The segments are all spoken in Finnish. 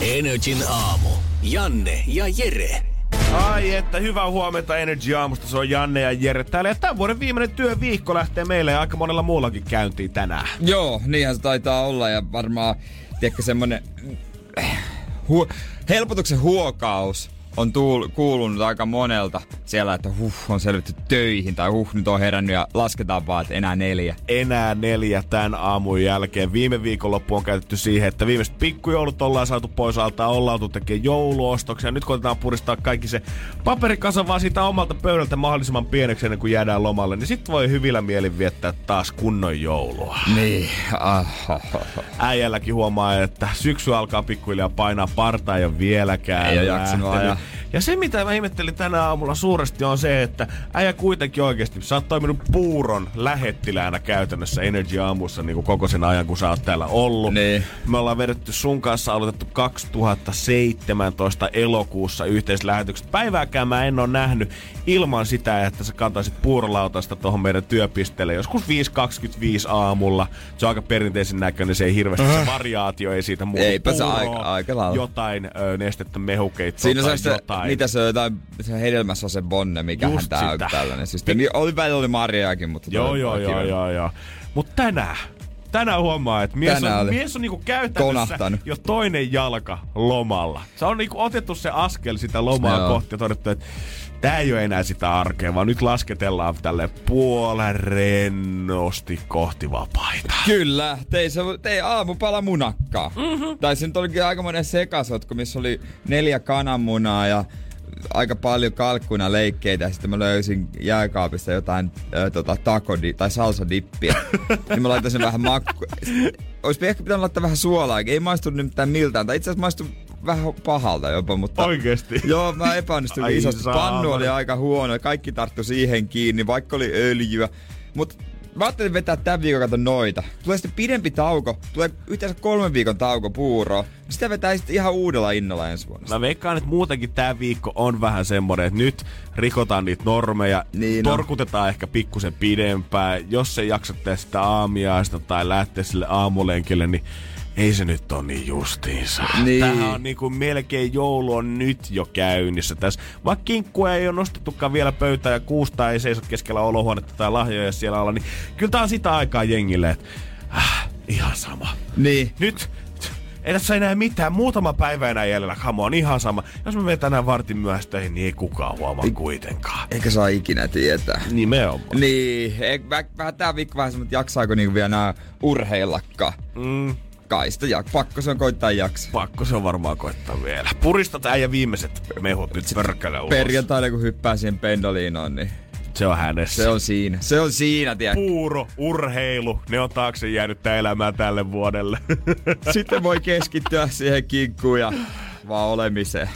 Energin aamu. Janne ja Jere. Ai että hyvää huomenta Energy Aamusta, se on Janne ja Jere täällä. Ja tämän vuoden viimeinen työviikko lähtee meille ja aika monella muullakin käyntiin tänään. Joo, niinhän se taitaa olla ja varmaan, tiedätkö, semmonen hu- helpotuksen huokaus on tuul, kuulunut aika monelta siellä, että huh, on selvitty töihin tai huh, nyt on herännyt ja lasketaan vaan, että enää neljä. Enää neljä tämän aamun jälkeen. Viime viikonloppu on käytetty siihen, että viimeiset pikkujoulut ollaan saatu pois alta, ollaan oltu tekemään jouluostoksia. Nyt koitetaan puristaa kaikki se paperikasa vaan siitä omalta pöydältä mahdollisimman pieneksi ennen kuin jäädään lomalle. Niin sit voi hyvillä mielin viettää taas kunnon joulua. Niin. Ah, ah, ah. Äijälläkin huomaa, että syksy alkaa pikkuhiljaa painaa parta ei ole vieläkään. Ei ole jaksanut ajaa. Yeah. Ja se, mitä mä ihmettelin tänä aamulla suuresti, on se, että äijä kuitenkin oikeasti, sä oot toiminut puuron lähettiläänä käytännössä Energy Aamussa niin kuin koko sen ajan, kun sä oot täällä ollut. Niin. Me ollaan vedetty sun kanssa aloitettu 2017 elokuussa yhteislähetykset. Päivääkään mä en ole nähnyt ilman sitä, että sä kantaisit puurolautasta tuohon meidän työpisteelle. Joskus 5.25 aamulla. Se on aika perinteisen näköinen, se ei hirveästi se variaatio ei siitä muuta. Eipä se aika- aika lailla. Jotain ö, nestettä mehukeittoa Siinä tai se, jotain. mitä se on jotain, se hedelmässä on se bonne, mikä hän tää on tällainen. Siis, niin, oli välillä oli marjaakin, mutta... Joo, joo, joo, joo, joo. Mutta tänään, tänään huomaa, että mies Tänään on, oli. mies on niinku käytännössä Konahtanut. jo toinen jalka lomalla. Se on niinku otettu se askel sitä lomaa Joo. kohti ja todettu, että Tää ei ole enää sitä arkea, vaan nyt lasketellaan tälle puolen rennosti kohti vapaita. Kyllä, tei, se, tei aamupala munakkaa. Mm-hmm. Tai se nyt olikin aikamoinen sekasotku, missä oli neljä kananmunaa ja aika paljon kalkkuna leikkeitä. Ja sitten mä löysin jääkaapista jotain ö, tota, takodi tai salsadippiä. niin mä laitan sen vähän makku. Olisi ehkä pitänyt laittaa vähän suolaa. Ei maistu nimittäin miltään. Tai itse asiassa maistu vähän pahalta jopa, mutta... Oikeesti? Joo, mä epäonnistuin Ai isosti. Pannu oli aika huono ja kaikki tarttu siihen kiinni, vaikka oli öljyä. Mutta mä ajattelin vetää tämän viikon kato noita. Tulee sitten pidempi tauko, tulee yhteensä kolmen viikon tauko puuroa. Sitä vetää sitten ihan uudella innolla ensi vuonna. Mä veikkaan, että muutenkin tää viikko on vähän semmonen, että nyt rikotaan niitä normeja, Niin torkutetaan ehkä pikkusen pidempään. Jos ei jaksa tehdä sitä aamiaista tai lähteä sille aamulenkille, niin ei se nyt on niin justiinsa. Niin. Tämähän on niinku melkein joulu on nyt jo käynnissä tässä. Vaikka kinkkua ei ole nostettukaan vielä pöytään ja kuusta ei seiso keskellä olohuonetta tai lahjoja siellä alla, niin kyllä tää on sitä aikaa jengille, että äh, ihan sama. Niin. Nyt ei tässä enää mitään. Muutama päivä enää jäljellä. Come on, ihan sama. Jos mä menen tänään vartin myöhässä töihin, niin ei kukaan huomaa kuitenkaan. Eikä saa ikinä tietää. Nimenomaan. Niin, ei, vähän, tää viikko vähän semmoinen, jaksaako niinku vielä nää urheillakaan. Mm, Kai sitä jak- pakko se on koittaa jaksaa. pakko se on varmaan koittaa vielä. Puristat äijä viimeiset mehut nyt pörkkäle ulos. Perjantaina kun hyppää siihen pendoliinoon, niin Se on hänessä. se on siinä. Se on siinä, tiedätkö? Puuro, urheilu, ne on taakse jäänyttä elämää tälle vuodelle. Sitten voi keskittyä siihen kinkkuun ja vaan olemiseen.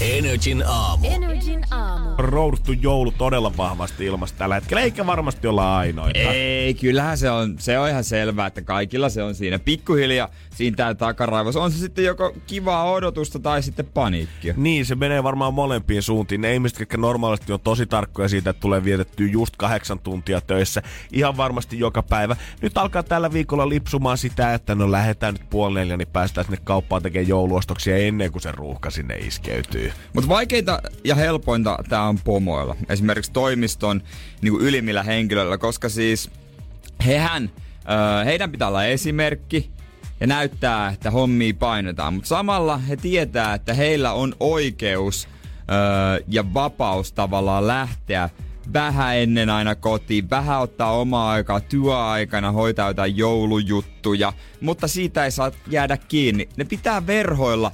Energin aamu. Energin aamu. Rouduttu joulu todella vahvasti ilmasta tällä hetkellä, eikä varmasti olla ainoita. Ei, kyllähän se on, se on ihan selvää, että kaikilla se on siinä. Pikkuhiljaa siinä tää takaraivos. On se sitten joko kivaa odotusta tai sitten paniikkia. Niin, se menee varmaan molempiin suuntiin. Ne ihmiset, jotka normaalisti on tosi tarkkoja siitä, että tulee vietettyä just kahdeksan tuntia töissä, ihan varmasti joka päivä. Nyt alkaa tällä viikolla lipsumaan sitä, että no lähdetään nyt puoli neljä, niin päästään sinne kauppaan tekemään jouluostoksia ennen kuin se ruuhka sinne iskeytyy. Mutta vaikeinta ja helpointa tää on pomoilla. Esimerkiksi toimiston niin ylimmillä henkilöillä, koska siis hehän, ö, heidän pitää olla esimerkki ja näyttää, että hommia painetaan. Mutta samalla he tietää, että heillä on oikeus ö, ja vapaus tavallaan lähteä vähän ennen aina kotiin, vähän ottaa omaa aikaa työaikana, hoitaa jotain joulujuttuja, mutta siitä ei saa jäädä kiinni. Ne pitää verhoilla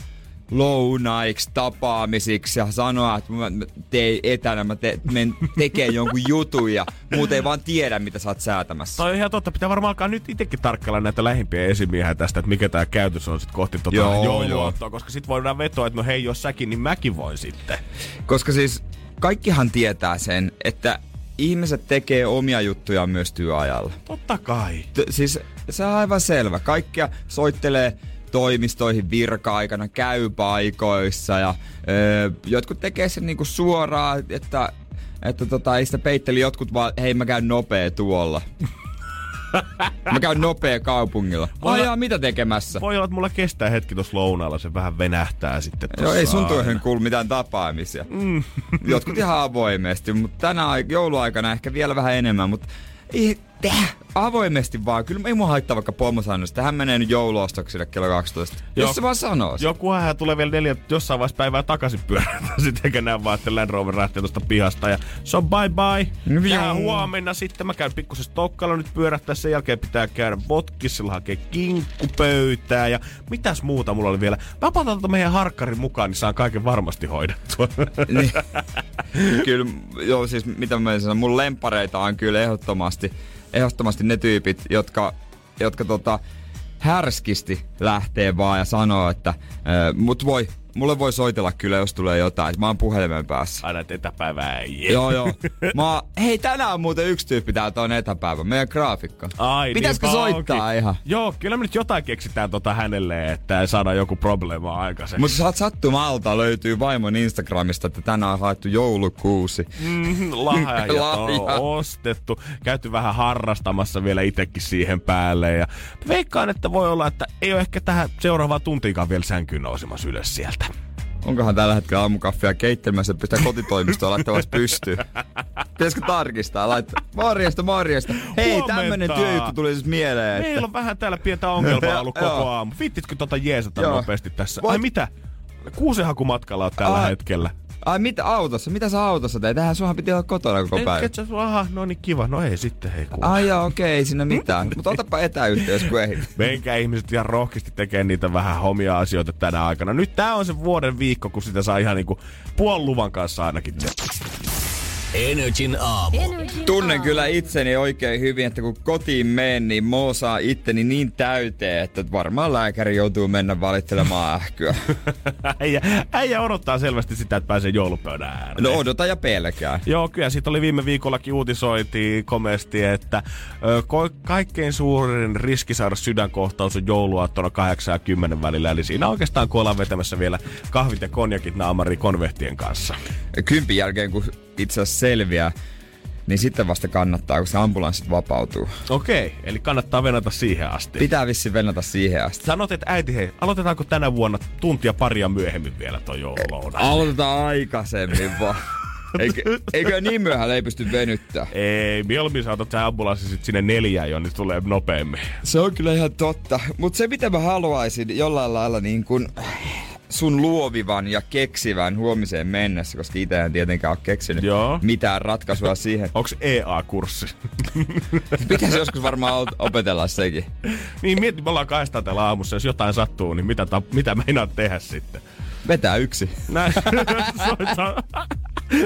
lounaiksi, tapaamisiksi ja sanoa, että mä teen etänä, mä te, men tekee jonkun jutun ja muuten ei vaan tiedä, mitä sä oot säätämässä. Toi on ihan totta. Pitää varmaan alkaa nyt itsekin tarkkailla näitä lähimpiä esimiehiä tästä, että mikä tämä käytös on sitten kohti tota Joo, jouluottoa, koska sit voidaan vetoa, että no hei, jos säkin, niin mäkin voin sitten. Koska siis kaikkihan tietää sen, että ihmiset tekee omia juttuja myös työajalla. Totta kai. T- siis se on aivan selvä. Kaikkia soittelee toimistoihin virka-aikana, käy paikoissa ja öö, jotkut tekee sen niinku suoraan, että, että tota, ei sitä peitteli jotkut vaan, hei mä käyn nopea tuolla. mä käyn nopea kaupungilla. Voi Ai olla- jaa, mitä tekemässä? Voi olla, että mulla kestää hetki tuossa lounaalla, se vähän venähtää sitten Joo, ei sun työhön kuulu mitään tapaamisia. Mm. Jotkut ihan avoimesti, mutta tänä ai- jouluaikana ehkä vielä vähän enemmän, mutta ei, täh, avoimesti vaan. Kyllä ei mua haittaa vaikka pomo sanoo, että hän menee nyt jouluostoksille kello 12. Joo. Jos se vaan sanoo. sen. Jokuhan hän tulee vielä neljä jossain vaiheessa päivää takaisin pyörätä. Sitten eikä näe vaan, että Land Rover lähtee tuosta pihasta. Ja se on bye bye. Joo. huomenna sitten. Mä käyn pikkusen Stokkalla nyt pyörähtää. Sen jälkeen pitää käydä Botkissilla hakea kinkkupöytää. Ja mitäs muuta mulla oli vielä. Mä otan tuota meidän harkkarin mukaan, niin saan kaiken varmasti hoidettua. niin. kyllä, joo siis mitä mä sanon, mun lempareita on kyllä ehdottomasti, ehdottomasti ne tyypit, jotka, jotka tota, härskisti lähtee vaan ja sanoo, että mut voi, mulle voi soitella kyllä, jos tulee jotain, mä oon puhelimen päässä. Aina et etäpäivää ei. Joo, joo. Mä, oon- hei, tänään on muuten yksi tyyppi täältä on etäpäivä, meidän graafikko. Ai, Pitäisikö niinpä soittaa onkin. ihan? Joo, kyllä me nyt jotain keksitään tota hänelle, että saadaan joku probleema aikaiseksi. Mutta saat sattumalta löytyy vaimon Instagramista, että tänään on haettu joulukuusi. Mm, lahjat on Lahja. ostettu. Käyty vähän harrastamassa vielä itsekin siihen päälle. Ja veikkaan, että voi olla, että ei ole ehkä tähän seuraavaan tuntiinkaan vielä sänkyyn nousemassa ylös sieltä. Onkohan tällä hetkellä aamukaffia keittämässä, että pistää kotitoimistoon laittamassa pystyyn? Pitäisikö tarkistaa? Laittaa. Morjesta, morjesta. Hei, Huomenta. tämmönen työjuttu tuli siis mieleen. Meillä Että... on vähän täällä pientä ongelmaa ollut Joo. koko aamu. Viittitkö tota jeesata nopeasti tässä? Voit- Ai mitä? Kuusenhakumatkalla on tällä Ai. hetkellä. Ai mitä autossa? Mitä sä autossa teet? Tähän sunhan piti olla kotona koko päivä. Et, et sä, aha, no niin kiva. No ei sitten, hei kuule. Ai joo, okei, ei siinä mitään. Mutta otapa etäyhteys, kun ei. Menkää ihmiset ihan rohkeasti tekee niitä vähän homia asioita tänä aikana. Nyt tää on se vuoden viikko, kun sitä saa ihan niinku puolen luvan kanssa ainakin. Energin aamu. Tunnen kyllä itseni oikein hyvin, että kun kotiin menen, niin moosaa itteni niin täyteen, että varmaan lääkäri joutuu mennä valittelemaan ähkyä. äijä, äijä odottaa selvästi sitä, että pääsee joulupöydän ääreen. No odota ja pelkää. Joo, kyllä siitä oli viime viikollakin uutisoitiin komeasti, että ö, ko- kaikkein suurin riski saada sydänkohtaus on jouluaattona 8 ja 10 välillä. Eli siinä oikeastaan kun ollaan vetämässä vielä kahvit ja konjakit naamari konvehtien kanssa. Kympin jälkeen, kun itse asiassa selviää, niin sitten vasta kannattaa, kun se ambulanssit vapautuu. Okei, eli kannattaa venata siihen asti. Pitää vissi venata siihen asti. Sanot, että äiti, hei, aloitetaanko tänä vuonna tuntia paria myöhemmin vielä toi joululouna? Aloitetaan aikaisemmin vaan. Eikö, eikö niin myöhään ei pysty venyttää? Ei, mieluummin saatat sä ambulanssi sit sinne neljään jo, niin tulee nopeammin. Se on kyllä ihan totta. Mutta se mitä mä haluaisin jollain lailla niin kuin sun luovivan ja keksivän huomiseen mennessä, koska itse en tietenkään ole keksinyt Joo. mitään ratkaisua siihen. Onks EA-kurssi? Pitäisi joskus varmaan op- opetella sekin. niin mieti, me ollaan kahdestaan täällä aamussa, jos jotain sattuu, niin mitä, ta- mitä meinaat tehdä sitten? Vetää yksi. Näin. Soitan,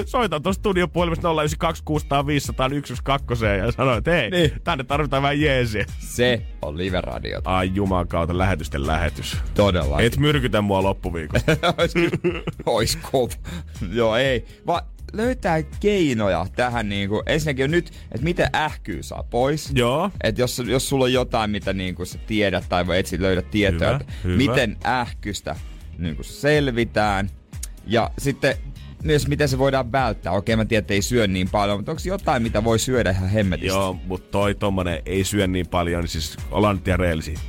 soitan tuosta studion puhelimesta 092 600 500 112 ja sanoin, että hei, Niin. tänne tarvitaan vähän jeesiä. Se on live-radiota. Ai juman kautta lähetysten lähetys. Todella. Et myrkytä mua loppuviikosta. Ois, kova. Joo, ei. Vaan löytää keinoja tähän niinku, ensinnäkin nyt, että miten ähkyy saa pois. Joo. Et jos, jos sulla on jotain, mitä niinku sä tiedät tai voi etsi löydä tietoa, Hyvä, hyvä. miten ähkystä niinku selvitään. Ja sitten myös miten se voidaan välttää. Okei, mä tiedän, että ei syö niin paljon, mutta onko jotain, mitä voi syödä ihan hemmetisti? Joo, mutta toi tommonen ei syö niin paljon, niin siis ollaan nyt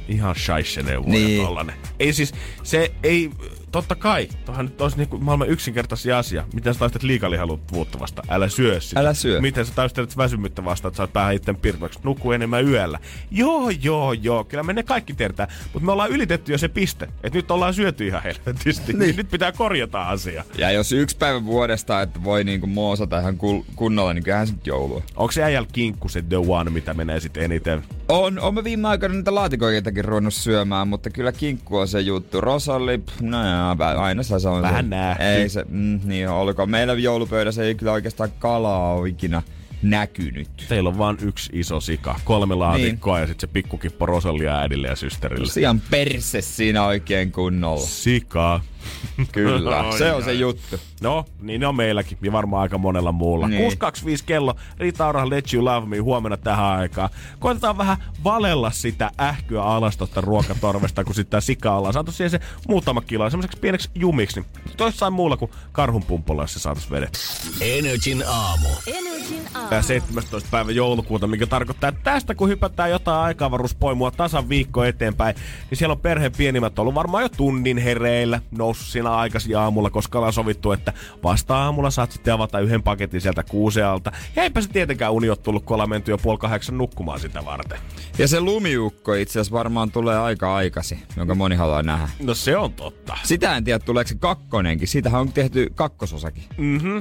ihan shaisse neuvoja Niin. tollanen. Ei siis, se ei, totta kai, tohan nyt olisi niinku maailman yksinkertaisia asia. Miten sä taistelet liikalihaluvuutta vasta? Älä syö sitä. Älä syö. Miten sä taistelet väsymyttä vastaan, että saat päähän itten pirtoiksi? Nuku enemmän yöllä. Joo, joo, joo. Kyllä me ne kaikki tiedetään. Mutta me ollaan ylitetty jo se piste. Että nyt ollaan syöty ihan helvetisti. Niin. Nyt pitää korjata asia. Ja jos yksi päivä vuodesta, että voi niinku moosata ihan kunnolla, niin kyllähän se nyt joulua. Onko se äijällä kinkku se the one, mitä menee sitten eniten On, on mä viime aikoina niitä laatikoitakin ruvennut syömään, mutta kyllä kinkku on se juttu. Rosalli, no jaa, aina se on Vähän se. nähty. Ei se, mm, niin olkoon. Meillä joulupöydässä ei kyllä oikeastaan kalaa ole ikinä näkynyt. Teillä on vain yksi iso sika, kolme laatikkoa niin. ja sitten se pikkukippo Rosallia äidille ja systerille. Sian perse siinä oikein kunnolla. Sika. Kyllä, Oi, se on se juttu. No, niin ne on meilläkin ja varmaan aika monella muulla. Niin. Niin. 625 kello, Rita Ora, Let You Love Me huomenna tähän aikaan. Koitetaan vähän valella sitä ähkyä alas tosta ruokatorvesta, kun sitten sika ollaan saatu siihen se muutama kilo semmoiseksi pieneksi jumiksi. Niin toissain muulla kuin karhunpumpulla, jos se saatais vedetty. Energin aamu. Energin aamu. Tää 17. päivä joulukuuta, mikä tarkoittaa, että tästä kun hypätään jotain aikavaruuspoimua tasan viikko eteenpäin, niin siellä on perheen pienimmät ollut varmaan jo tunnin hereillä, noussut siinä aikaisin aamulla, koska ollaan sovittu, että vasta aamulla saat sitten avata yhden paketin sieltä kuusealta. Ja eipä se tietenkään uni ole tullut, kun ollaan menty jo puoli kahdeksan nukkumaan sitä varten. Ja se lumiukko itse asiassa varmaan tulee aika aikasi, jonka moni haluaa nähdä. No se on totta. Sitä en tiedä, tuleeko se kakkonenkin. Siitähän on tehty kakkososakin. Mhm.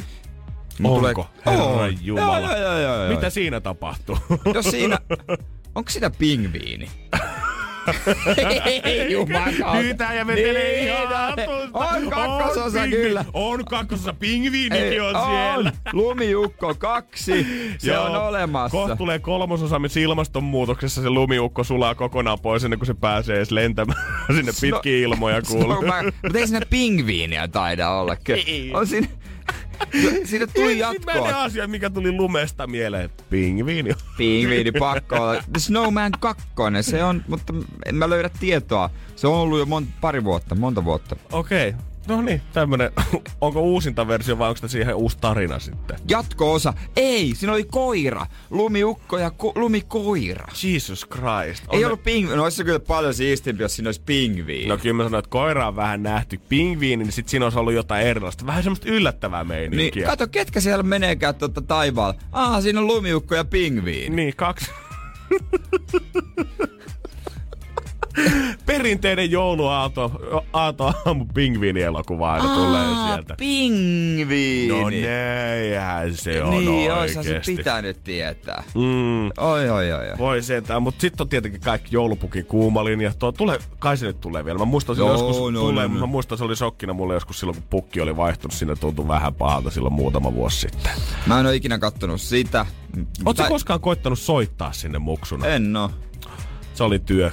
Onko? Herra Oo. Jumala. Joo, joo, joo, joo, Mitä joo. siinä tapahtuu? Jos siinä... Onko sitä pingviini? Ei jumakauta. Nyt ja vetelee Niin, ihan no, hatusta. on kakkososa pingvi- kyllä. On kakkososa. Pingviinikin on siellä. Lumiukko kaksi. Se Joo. on olemassa. Kohta tulee kolmososa, missä ilmastonmuutoksessa se lumiukko sulaa kokonaan pois ennen kuin se pääsee edes lentämään sinne pitkiin ilmoja kuuluu. No, mutta ei siinä pingviiniä taida olla. Ei. On siinä... Siitä tuli Ensimmäinen jatkoa. asia, mikä tuli lumesta mieleen. Pingviini. Pingviini pakko olla. The Snowman 2, se on, mutta en mä löydä tietoa. Se on ollut jo mon, pari vuotta, monta vuotta. Okei. Okay. No niin, tämmönen. Onko uusinta versio vai onko tämä siihen uusi tarina sitten? Jatko-osa. Ei, siinä oli koira. Lumiukko ja ko- lumikoira. Jesus Christ. On Ei ne- ollut pingviini. No olisi se kyllä paljon siistimpi, jos siinä olisi pingviini. No kyllä mä sanoin, että koira on vähän nähty. Pingviini, niin sit siinä olisi ollut jotain erilaista. Vähän semmoista yllättävää niin, meininkiä. kato, ketkä siellä meneekään tuota taivaalla. Ah, siinä on lumiukko ja pingviini. Niin, kaksi. Perinteinen jouluaato, aato aamu pingviinielokuva aina tulee sieltä. pingviini. No näinhän se on Niin, oishan se oikeesti. pitänyt tietää. Mm. Oi, oi, oi. oi. Voi sentään, mutta sitten on tietenkin kaikki joulupukin kuumalinja. Tuo tulee, kai se nyt tulee vielä. Mä muistan, Joo, Joo, joskus no, tulee, no, no. mä muistan, se oli shokkina mulle joskus silloin, kun pukki oli vaihtunut. Sinne tuntui vähän pahalta silloin muutama vuosi sitten. Mä en oo ikinä kattonut sitä. Oletko Tai- koskaan koittanut soittaa sinne muksuna? En oo. Se oli työ.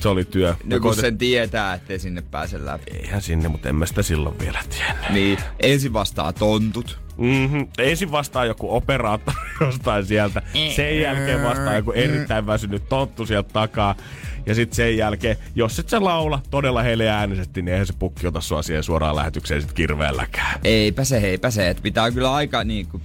Se oli työ. No kun sen tietää, ettei sinne pääse läpi. Eihän sinne, mutta en mä sitä silloin vielä tiennyt. Niin, ensin vastaa tontut. Mm-hmm. Ensin vastaa joku operaattori jostain sieltä. Sen jälkeen vastaa joku erittäin väsynyt tonttu sieltä takaa. Ja sitten sen jälkeen, jos et sä laula todella heille äänisesti, niin eihän se pukki ota sua siihen suoraan lähetykseen sit kirveelläkään. Eipä se, eipä se. Et pitää kyllä aika niin kuin,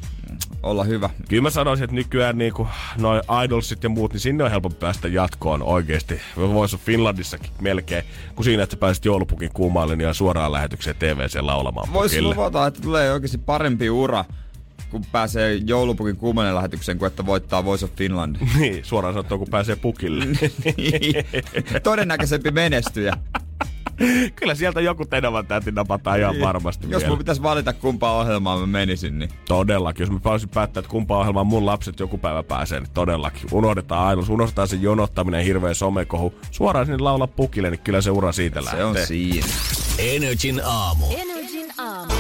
olla hyvä. Kyllä mä sanoisin, että nykyään niinku noin idolsit ja muut, niin sinne on helpompi päästä jatkoon oikeesti. Voisi olla Finlandissakin melkein, kun siinä, että sä pääsit joulupukin kuumaalle ja suoraan lähetykseen TVC laulamaan Voisi luvata, että tulee oikeasti parempi ura, kun pääsee joulupukin kuumanen lähetykseen, kuin että voittaa Voice of Finland. Niin, suoraan sanottuna, kun pääsee pukille. Todennäköisempi menestyjä. Kyllä sieltä joku Tenavan täti napataan ihan varmasti Niin. Jos vielä. mun pitäisi valita kumpaa ohjelmaa mä menisin, niin Todellakin, jos mä voisin päättää, että kumpaan ohjelmaan mun lapset joku päivä pääsee, niin todellakin. Unohdetaan ainoa, unohdetaan se jonottaminen, hirveä somekohu. Suoraan sinne laula pukille, niin kyllä se ura siitä lähtee. se on siinä. Energin aamu. Energin aamu.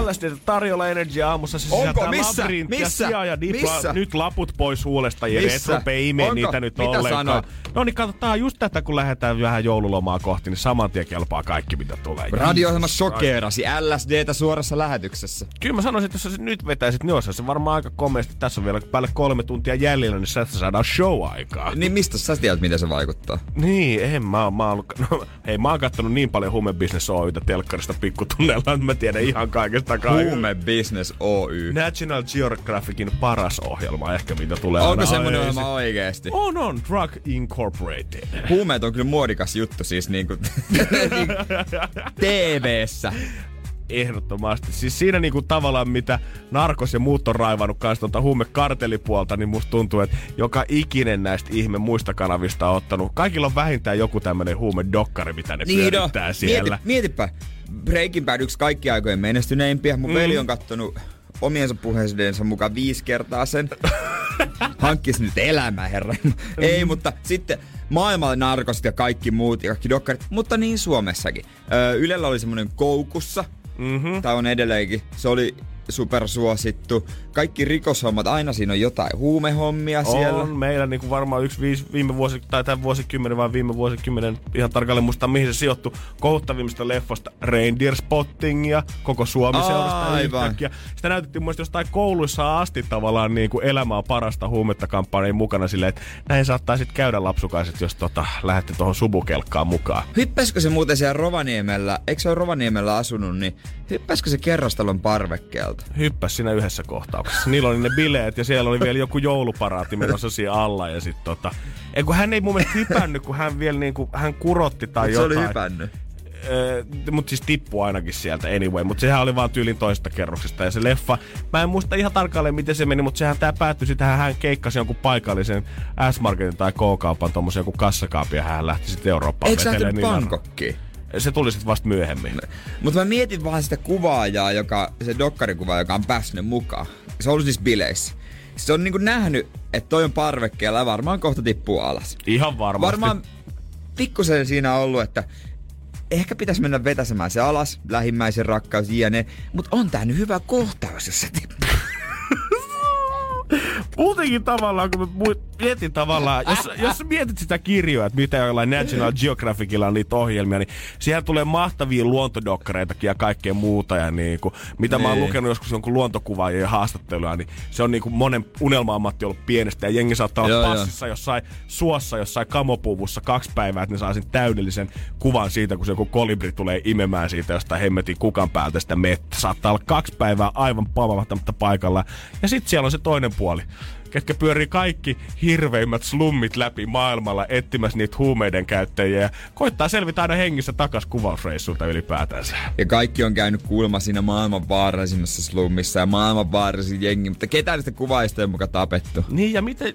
LSD tarjolla Energy aamussa. Se Onko? Missä? labyrinttiä, Missä? ja dipla. Missä? Nyt laput pois huulesta ja rupee imee niitä nyt Mitä ollenkaan. sanoit? No niin, katsotaan just tätä, kun lähdetään vähän joululomaa kohti, niin saman tien kelpaa kaikki, mitä tulee. Radio-ohjelma shokeerasi LSDtä suorassa lähetyksessä. Kyllä mä sanoisin, että jos sä nyt vetäisit, niin olisi se varmaan aika komeasti. Tässä on vielä päälle kolme tuntia jäljellä, niin sä saadaan show-aikaa. Niin mistä sä tiedät, miten se vaikuttaa? Niin, en mä, oon- mä oon ollut, no, hei mä oon kattonut niin paljon Hume Business Oytä telkkarista pikkutunnella, että mä tiedän ihan kaikesta kaikesta. Huume Business Oy. National Geographicin paras ohjelma ehkä, mitä tulee aina Onko semmonen esiin. ohjelma oikeesti? On, on. Drug Incorporated. Huumeet on kyllä muodikas juttu siis niinku TV-ssä. Ehdottomasti. Siis siinä niinku tavallaan mitä Narkos ja muut on raivannut kanssa tuota huumekartelipuolta, niin musta tuntuu, että joka ikinen näistä ihme muista kanavista on ottanut. Kaikilla on vähintään joku tämmönen huumedokkari, mitä ne Niin pyörittää siellä. Mieti, mietipä. Breaking Bad yksi kaikki aikojen menestyneimpiä. Mun mm. veli on kattonut omiensa puheidensa mukaan viisi kertaa sen. hankkisi nyt elämä, herra. Ei, mutta sitten maailmalla narkosit ja kaikki muut ja kaikki dokkarit, mutta niin Suomessakin. Öö, Ylellä oli semmoinen koukussa, mm-hmm. tai on edelleenkin. Se oli supersuosittu. Kaikki rikoshommat, aina siinä on jotain huumehommia siellä. On meillä niin kuin varmaan yksi viisi, viime vuosi, tai tämän vuosikymmenen vai viime vuosikymmenen, ihan tarkalleen muista mihin se sijoittui, kohuttavimmista leffosta Reindeer Spottingia, koko Suomi seurasta Aivan. yhtäkkiä. Sitä näytettiin mielestä jostain kouluissa asti tavallaan niin kuin elämää parasta huumetta kampanjan mukana silleen, että näin saattaa sitten käydä lapsukaiset, jos tota, lähdette tuohon subukelkkaan mukaan. Hyppäskö se muuten siellä Rovaniemellä, eikö se ole Rovaniemellä asunut, niin hyppäskö se kerrostalon parvekkeelta? Hyppäs siinä yhdessä kohtauksessa. Niillä oli ne bileet ja siellä oli vielä joku jouluparaati menossa siinä alla ja sit tota... Ei kun hän ei mun mielestä hypännyt, kun hän vielä niinku, hän kurotti tai Mut se jotain. oli hypännyt. Mutta siis tippuu ainakin sieltä anyway, mutta sehän oli vaan tyylin toista kerroksesta ja se leffa, mä en muista ihan tarkalleen miten se meni, mutta sehän tää päättyi, sitähän hän keikkasi jonkun paikallisen S-Marketin tai K-kaupan tommosen joku kassakaapin ja hän lähti sitten Eurooppaan Eikö lähtenyt Bangkokkiin? Se tuli sitten vasta myöhemmin. Mutta mä mietin vaan sitä kuvaajaa, joka, se dokkarikuva, joka on päässyt mukaan. Se on ollut siis bileissä. Se on niinku nähnyt, että toi on parvekkeella ja varmaan kohta tippuu alas. Ihan varmasti. Varmaan pikkusen siinä on ollut, että ehkä pitäisi mennä vetäsemään se alas, lähimmäisen rakkaus, jne. Mutta on tää nyt hyvä kohtaus, jos se tippuu. Muutenkin tavallaan, kun mä mietin tavallaan, jos, jos mietit sitä kirjoa, että mitä jollain National Geographicilla on niitä ohjelmia, niin siellä tulee mahtavia luontodokkareitakin ja kaikkea muuta. Ja niin kuin, mitä mä oon Niin. lukenut joskus jonkun luontokuvaajien haastatteluja, niin se on niin kuin monen unelma-ammatti ollut pienestä. Ja jengi saattaa olla Joo, passissa jossain suossa, jossain kamopuvussa kaksi päivää, että ne saa sen täydellisen kuvan siitä, kun se joku kolibri tulee imemään siitä jostain hemmetin kukan päältä sitä mettä. Saattaa olla kaksi päivää aivan pamavahtamatta paikalla. Ja sitten siellä on se toinen puoli ketkä pyörii kaikki hirveimmät slummit läpi maailmalla etsimässä niitä huumeiden käyttäjiä ja koittaa selvitä aina hengissä takas kuvausreissulta ylipäätänsä. Ja kaikki on käynyt kuulemma siinä maailman vaarallisimmassa slummissa ja maailman vaarallisin jengi, mutta ketään niistä kuvaajista ei muka tapettu. Niin ja miten...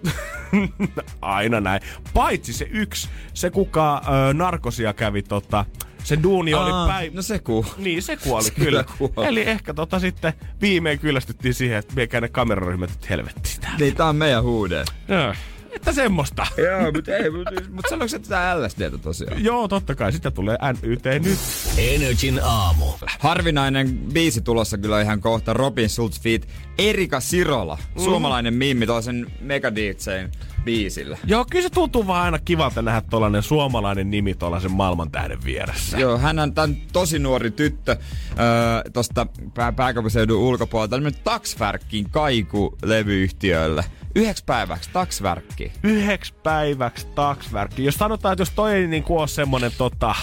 aina näin. Paitsi se yksi, se kuka ö, narkosia kävi tota... Se duuni oli Aa, päivä... No se kuu. Niin, se kuoli Se kyllä. kyllä kuoli. Eli ehkä tota sitten viimein kyllästyttiin siihen, että miekään ne kameraryhmät nyt helvettiin täällä. Niin tää on meidän huude. Joo, Että semmoista. Joo, mutta ei, mutta mut sanoiko että tää LSDtä tosiaan? Joo, totta kai. Sitä tulee NYT nyt. Energin aamu. Harvinainen biisi tulossa kyllä ihan kohta. Robin Schultz feat. Erika Sirola, Mm. suomalainen mimmi toisen Mega DJn biisillä. Joo, kyllä se tuntuu vaan aina kivalta nähdä tuollainen suomalainen nimi tuollaisen maailman tähden vieressä. Joo, hän on tämän tosi nuori tyttö öö, tosta pää- pääkaupunkiseudun ulkopuolelta. Tämmönen taksvärkkiin kaiku levyyhtiölle. Yhdeksi päiväksi taksvärkki. Yhdeksi päiväksi taksvärkki. Jos sanotaan, että jos toi ei niin ole semmonen tota,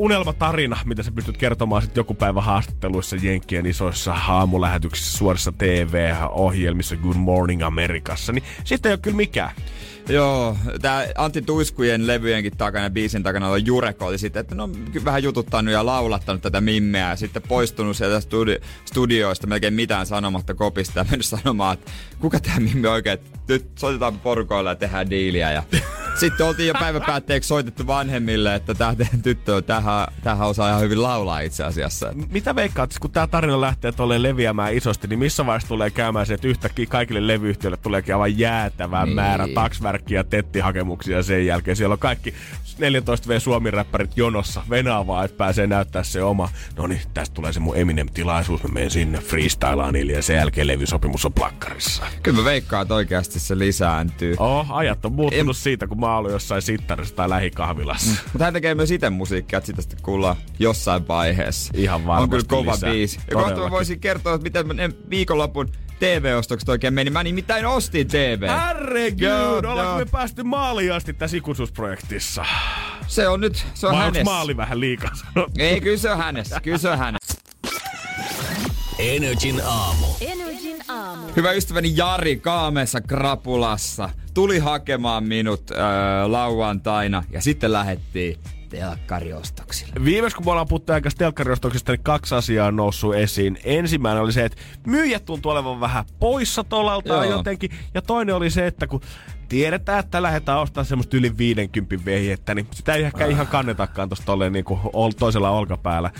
unelmatarina, mitä sä pystyt kertomaan sitten joku päivä haastatteluissa Jenkkien isoissa aamulähetyksissä, suorissa TV-ohjelmissa Good Morning Amerikassa, niin sitten ei ole kyllä mikään. Joo, tää Antti Tuiskujen levyjenkin takana, biisin takana on Jurek oli sitten, että no vähän jututtanut ja laulattanut tätä mimmeä ja sitten poistunut sieltä studi- studioista melkein mitään sanomatta kopista ja mennyt sanomaan, että kuka tämä mimmi oikein, nyt soitetaan porukoilla ja tehdään diiliä ja sitten oltiin jo päivän päätteeksi soitettu vanhemmille, että tämä tyttö on tähän, tähän osaa ihan hyvin laulaa itse asiassa. M- Mitä veikkaat, kun tämä tarina lähtee tuolle leviämään isosti, niin missä vaiheessa tulee käymään se, että yhtäkkiä kaikille levyyhtiöille tuleekin aivan jäätävä Niin. määrä taksvärkkiä ja tettihakemuksia sen jälkeen. Siellä on kaikki 14V Suomi-räppärit jonossa venaavaa, että pääsee näyttää se oma. No niin, tästä tulee se mun Eminem-tilaisuus, mä menen sinne freestylaan niille ja sen jälkeen levysopimus on plakkarissa. Kyllä mä veikkaan, että oikeasti se lisääntyy. Oh, ajat on muuttunut siitä, kun mä oon jossain sittarissa tai lähikahvilassa. Mutta hän tekee myös itse musiikkia, että sitä sitten kuullaan jossain vaiheessa. Ihan varmasti On kyllä kova lisää. biisi. Ja kohta mä voisin kertoa, että miten ne viikonlopun TV-ostokset oikein meni. Mä nimittäin ostin TV. Herregud, ollaanko me päästy maaliin asti tässä ikuisuusprojektissa? Se on nyt, se on Vai hänessä. maali vähän liikaa sanottu? Ei, kyllä se on hänessä. Kyllä se on hänessä. Energin aamu. Energin aamu. Hyvä ystäväni Jari Kaameessa Krapulassa tuli hakemaan minut öö, lauantaina ja sitten lähettiin telkkariostoksille. Viimeis kun me ollaan puhuttu aika telkkariostoksista, niin kaksi asiaa on noussut esiin. Ensimmäinen oli se, että myyjät tuntuu olevan vähän poissa tolaltaan Joo. jotenkin. Ja toinen oli se, että kun tiedetään, että lähdetään ostamaan semmoista yli 50 vehjettä, niin sitä ei ehkä ihan kannetakaan tuosta tolleen niin kuin toisella olkapäällä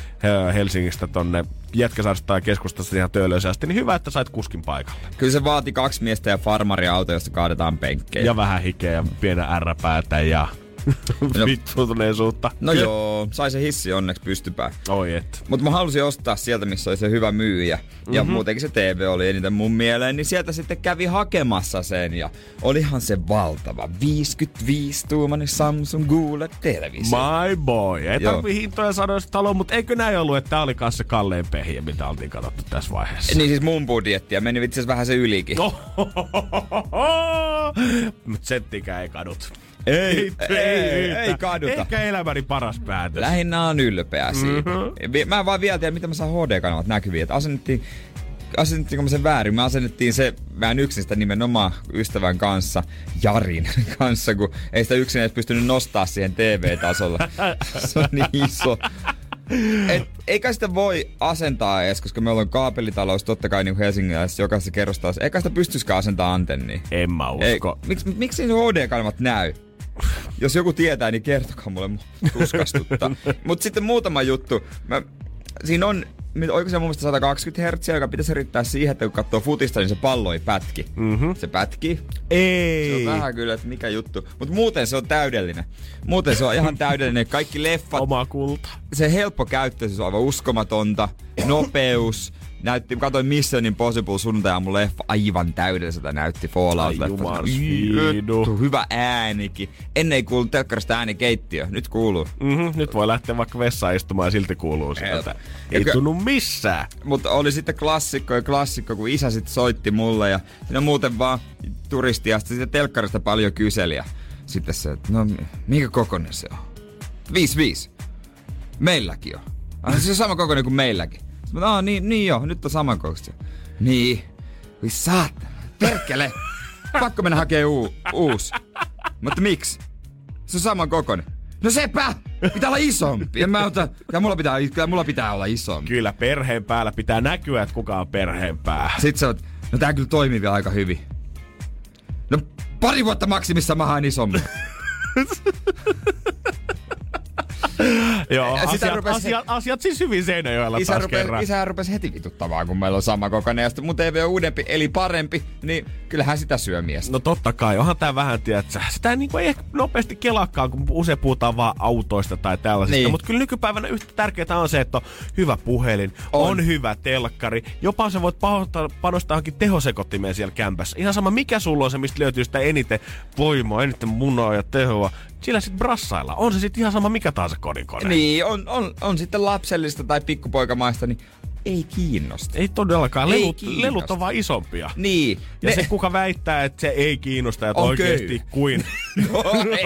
Helsingistä tonne Jätkäsaaresta ja keskustassa ihan töölöisesti, niin hyvä, että sait kuskin paikalle. Kyllä se vaati kaksi miestä ja farmariauto, josta kaadetaan penkkejä. Ja vähän hikeä ja pienä ärräpäätä ja No. vittuutuneisuutta. No joo, sai se hissi onneksi pystypään. Oi et. Mutta mä halusin ostaa sieltä, missä oli se hyvä myyjä. Ja mm-hmm. muutenkin se TV oli eniten mun mieleen, niin sieltä sitten kävi hakemassa sen. Ja olihan se valtava 55-tuumainen Samsung Google televisio. My boy. Ei Joo. tarvii hintoja sanoa sitä taloon, mutta eikö näin ollut, että tää oli kanssa se kallein pehiä, mitä oltiin katsottu tässä vaiheessa? Niin siis mun budjetti ja meni itse vähän se ylikin. No. Mut senttikään ei kadut. Ei, ei, yhtään. ei kaduta. Ehkä elämäni paras päätös. Lähinnä on ylpeä siitä. Mm-hmm. Mä en vaan vielä tiedä, miten mä saan HD-kanavat näkyviin. Että asennettiin, asennettiinko me sen väärin? Me asennettiin se vähän yksin sitä nimenomaan ystävän kanssa, Jarin kanssa, kun ei sitä yksin edes pystynyt nostaa siihen TV-tasolla. se on niin iso. Et, eikä sitä voi asentaa edes, koska meillä on kaapelitalous totta kai niin Helsingissä jokaisessa kerrostalossa. Eikä sitä pystyisikään asentaa antenniin. En mä Ei, usko. miksi, miksi ne HD-kanavat näy? Jos joku tietää, niin kertokaa mulle, tuskastuttaa. Mutta sitten muutama juttu. Mä, siinä on, oliko se mun mielestä 120 Hz, joka pitäisi riittää siihen, että kun katsoo futista, niin se pallo ei pätki. Mm-hmm. Se pätkii. Ei. Se on vähän kyllä, että mikä juttu. Mutta muuten se on täydellinen. Muuten se on ihan täydellinen. Kaikki leffat, Oma kulta. se helppo käyttö, se on aivan uskomatonta. Nopeus. Näytti, katsoin Mission Impossible sunnuntai mun leffa aivan täydelliseltä näytti Fallout. Vittu, Hyvä äänikin. Ennen ei kuulunut telkkarista äänikeittiö, nyt kuuluu. Mm-hmm. Nyt voi lähteä vaikka vessaan istumaan ja silti kuuluu sieltä. Ei Ja tunnu missään. Mutta oli sitten klassikko ja klassikko, kun isä sitten soitti mulle ja siinä muuten vaan turisti ja sitten telkkarista paljon kyseli. ja Sitten se, että no minkä kokoinen se on? 5-5. Meilläkin on. Ah, se on sama kokoinen kuin meilläkin. Mä, "Aa, niin, niin joo, nyt on saman kokoista. Niin. Voi saatana. Perkele. Pakko mennä hakee uu, uus. Mutta miksi? Se on saman kokoinen. No sepä! Pitää olla isompi. En mä ota, kyllä mulla pitää, kyllä mulla pitää olla isompi. Kyllä perheen päällä pitää näkyä, että kuka on perheen pää. Sitten sä oot, no tää kyllä toimii vielä aika hyvin. No pari vuotta maksimissa mä haen isommin. Joo, sitä asiat, rupesi- asiat, asiat siis hyvin Seinäjoella Isä, taas rupe, kerran. isä rupesi heti vituttamaan, kun meillä on sama kokoinen. Ja sitten mun TV on uudempi, eli parempi, niin kyllähän sitä syö miestä. No totta kai, onhan tää vähän, tiedätkö, sitä niinku ei ehkä nopeasti kelakkaan, kun usein puhutaan vaan autoista tai tällaisista. Niin. Mutta kyllä nykypäivänä yhtä tärkeää on se, että on hyvä puhelin, on, On. hyvä telkkari. Jopa sä voit panostaa, panostaa johonkin tehosekottimeen siellä kämpässä. Ihan sama mikä sulla on se, mistä löytyy sitä eniten voimaa, eniten munoa ja tehoa. Sillä sitten brassailla. On se sitten ihan sama mikä tahansa kodikone. Niin, on, on, on sitten lapsellista tai pikkupoikamaista, niin ei kiinnosta. Ei todellakaan. Ei Lelut, kiinnosta. lelut on vaan isompia. Niin. Ja se kuka väittää, että se ei kiinnosta, että On oikeesti köy. kuin... No,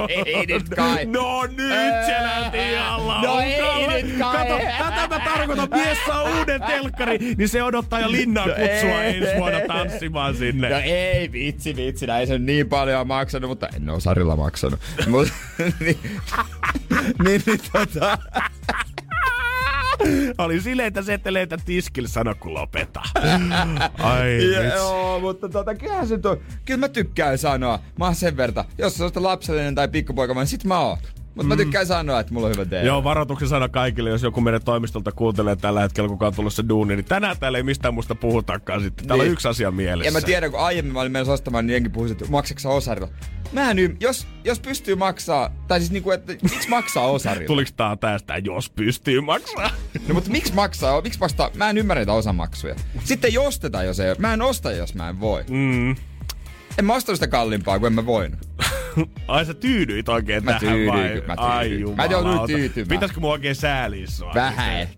ei nyt kai. No nyt se lähti ihan No ei nyt kai. Kato, tätä mä tarkoitan, mies saa uuden telkkari, niin se odottaa jo linnaan kutsua No ei. ensi vuonna tanssimaan sinne. No ei vitsi, vitsi, näin se niin paljon maksanut, mutta en oo Sarilla maksanut. Mut, niin, niin, niin tota, Oli sileitä seteleitä tiskillä, sano kun lopeta. Ai. Joo, mutta tota, kyllähän se on, kyllä mä tykkään sanoa. Mä oon sen verta, jos se on sitä lapsellinen tai pikkupoikamainen, sit mä oon. Mutta mä tykkään sanoa, että mulla on hyvä TV. Joo, varoituksen sana kaikille, jos joku meidän toimistolta kuuntelee tällä hetkellä, kuka on tullut se duuni, niin tänään täällä ei mistään muista puhutakaan sitten. Täällä Niin. on yksi asia mielessä. Ja mä tiedän, kun aiemmin mä olin menossa ostamaan, niin jengi puhui, että maksatko osarilla? Mä en jos, jos pystyy maksaa, tai siis niinku, että miksi maksaa osarilla? Tuliks tää tästä, jos pystyy maksaa? No mutta miksi maksaa? Miksi maksaa? Mä en ymmärrä niitä osamaksuja. Sitten ei osteta, jos ei Mä en osta, jos mä en voi. Mm. En mä ostanut sitä kalliimpaa, kun en mä voinut. Ai sä tyydyit oikein Mä tähän tyydyin, vai? mä Ai tyydyin. Mä jumalauta. jouduin tyytymään. Pitäisikö mua oikein sääliä sua? Vähän.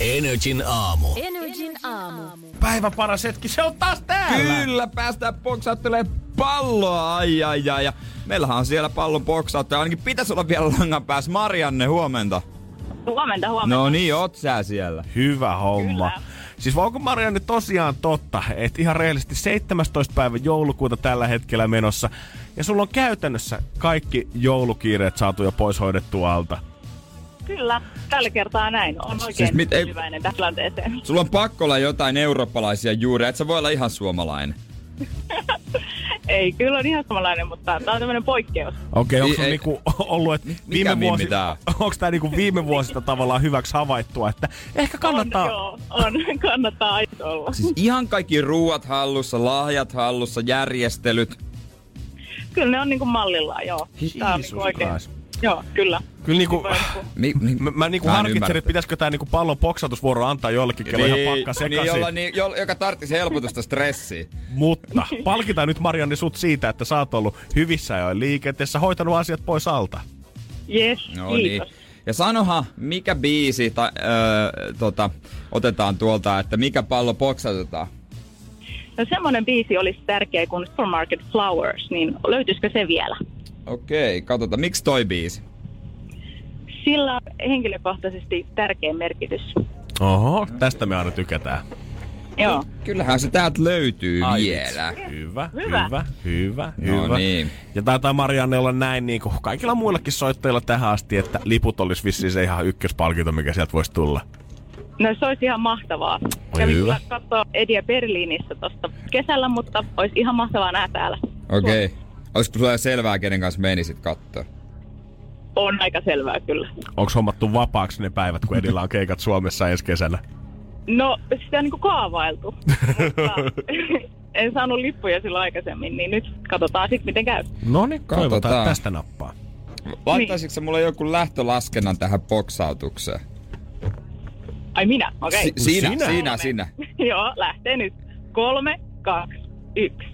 Energin aamu. Energin aamu. Päivän paras hetki, se on taas täällä! Kyllä, päästään boksauttelemaan palloa. Ai, ai, ai. Ja meillähän on siellä pallon boksauttaja. Ainakin pitäisi olla vielä langan päässä. Marianne, huomenta. Huomenta, huomenta. No niin, oot sä siellä. Hyvä homma. Kyllä. Siis onko Marianne tosiaan totta, että ihan reellisesti 17. päivä joulukuuta tällä hetkellä menossa, ja sulla on käytännössä kaikki joulukiireet saatu jo pois hoidettua alta. Kyllä, tällä kertaa näin. On oikein Siis mit- ei- tyytyväinen tähän tilanteeseen. Sulla on pakko olla jotain eurooppalaisia juuria, et sä voi olla ihan suomalainen. Ei, kyllä on ihan samanlainen, mutta tämä on tämmöinen poikkeus. Okei, okay, onko niinku ollut, että viime vuosi, onko tämä niinku viime vuosista tavallaan hyväksi havaittua, että ehkä kannattaa... On, joo, on. Kannattaa aina olla. Siis ihan kaikki ruuat hallussa, lahjat hallussa, järjestelyt. Kyllä ne on niinku mallillaan, joo. Tää on niinku oikein. Christ. Joo, kyllä. Kyllä niinku, Mi, mi, mä, mä niinku harkitsen, että pitäisikö tää niinku pallon poksatusvuoro antaa jollekin, kello ihan pakka sekaisin. niin, jolla, niin, jo, joka tarvitsisi helpotusta stressiin. Mutta palkitaan nyt Marianne sut siitä, että sä oot ollut hyvissä ajoin liikenteessä, hoitanut asiat pois alta. Yes, No kiitos. niin. Ja sanohan, mikä biisi ta, öö, tota, otetaan tuolta, että mikä pallo poksautetaan. No semmoinen biisi olisi tärkeä kuin Supermarket Flowers, niin löytyisikö se vielä? Okei, katsotaan. Miksi toi biisi? Sillä on henkilökohtaisesti tärkeä merkitys. Oho, tästä me aina tykätään. Joo. Kyllähän se täältä löytyy Ai vielä. Hyvä, Hyvä. hyvä, hyvä, No hyvä. niin. Ja taitaa Marianne olla näin niin kuin kaikilla muillakin soittajilla tähän asti, että liput olisi vissiin se ihan ykköspalkinto, mikä sieltä voisi tulla. No se olisi ihan mahtavaa. Oi, Kävin hyvä. kyllä katsoa Edia Berliinissä tuosta kesällä, mutta olisi ihan mahtavaa nähdä täällä. Okei. Okay. Olisiko sulla selvää, kenen kanssa menisit katsoa? On aika selvää kyllä. Onko hommattu vapaaksi ne päivät, kun Edillä on keikat Suomessa ensi kesänä? No, sitä on niinku kaavailtu, mutta en saanut lippuja silloin aikaisemmin, niin nyt katsotaan sitten miten käy. No niin, toivotaan, tästä nappaa. Laittaisitko niin. mulle joku lähtölaskennan tähän boksautukseen? Ai minä? Okei. Si- sinä, Sinä? sinä, sinä. Joo, lähtee nyt. Kolme, kaksi, yksi.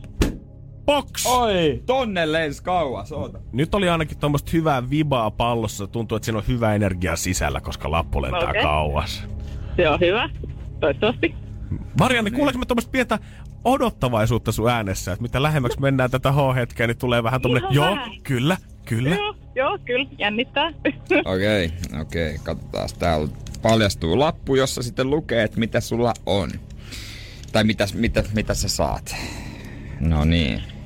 Box! Oi, tonne lens kauas, oota. Nyt oli ainakin tuommoista hyvää vibaa pallossa. Tuntuu, että siinä on hyvä energia sisällä, koska lappu lentää Okei. kauas. Se on hyvä. Toivottavasti. Marianne, kuuleeko me tuommoista pientä odottavaisuutta sun äänessä? Että mitä lähemmäksi mennään tätä H-hetkeä, niin tulee vähän tommonen, Ihan joo, vähän. kyllä, kyllä. Joo, joo, kyllä. Jännittää. Okei, okay, okei, okay, katsotaan. Täällä paljastuu lappu, jossa sitten lukee, että mitä sulla on. Tai mitä, mitä, mitä sä saat. No niin.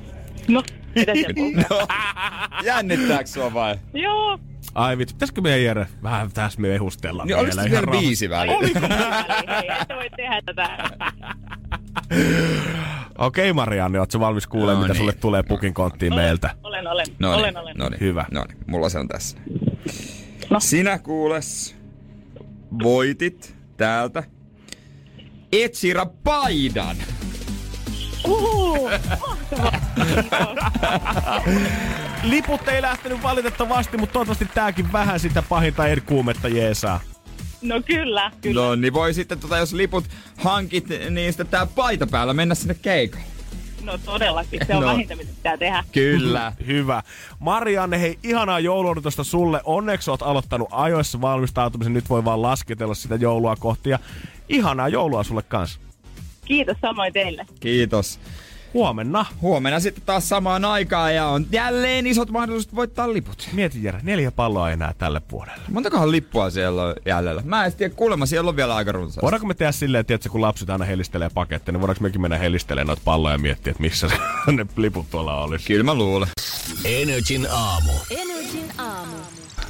No, mitä lukee? No, jännittääkö sua vai? Joo. Ai vittu, pitäisikö meidän Jere vähän tässä me ehustella Niin oliko vielä rauhassa? biisi väliin? Hei, ette voi tehdä tätä. Okei okay, Marianne, ootko valmis kuulemaan, No mitä niin. sulle tulee pukin konttiin meiltä? Olen, olen. No niin, olen, olen. no niin. Hyvä. No niin, mulla se on tässä. No. Sinä kuules, voitit täältä Etsira paidan. Uhu. Liput ei lähtenyt valitettavasti, mutta toivottavasti tääkin vähän sitä pahinta kuumetta jeesaa. No kyllä, kyllä. No niin voi sitten, tota, jos liput hankit, niin sitten tää paita päällä mennä sinne keikalle. No todellakin, se on No. vähintä, mitä pitää tehdä. Kyllä. Hyvä. Marianne, hei, ihanaa jouluodotusta sulle. Onneksi oot aloittanut ajoissa valmistautumisen. Nyt voi vaan lasketella sitä joulua kohti. Ja ihanaa joulua sulle kanssa. Kiitos samoin teille. Kiitos. Huomenna. Huomenna sitten taas samaan aikaan ja on jälleen isot mahdollisuudet voittaa liput. Mieti Jere, neljä palloa enää tälle puolelle. Montakohan lippua siellä on jäljellä? Mä en tiedä, kuulemma siellä on vielä aika runsaasti. Voidaanko me tehdä silleen, tiedätkö, kun lapset aina helistelee paketteja, niin voidaanko mekin mennä helistelemään noita palloja ja miettiä, että missä ne liput tuolla olisi. Kyllä mä luulen. Energin aamu. Energin aamu.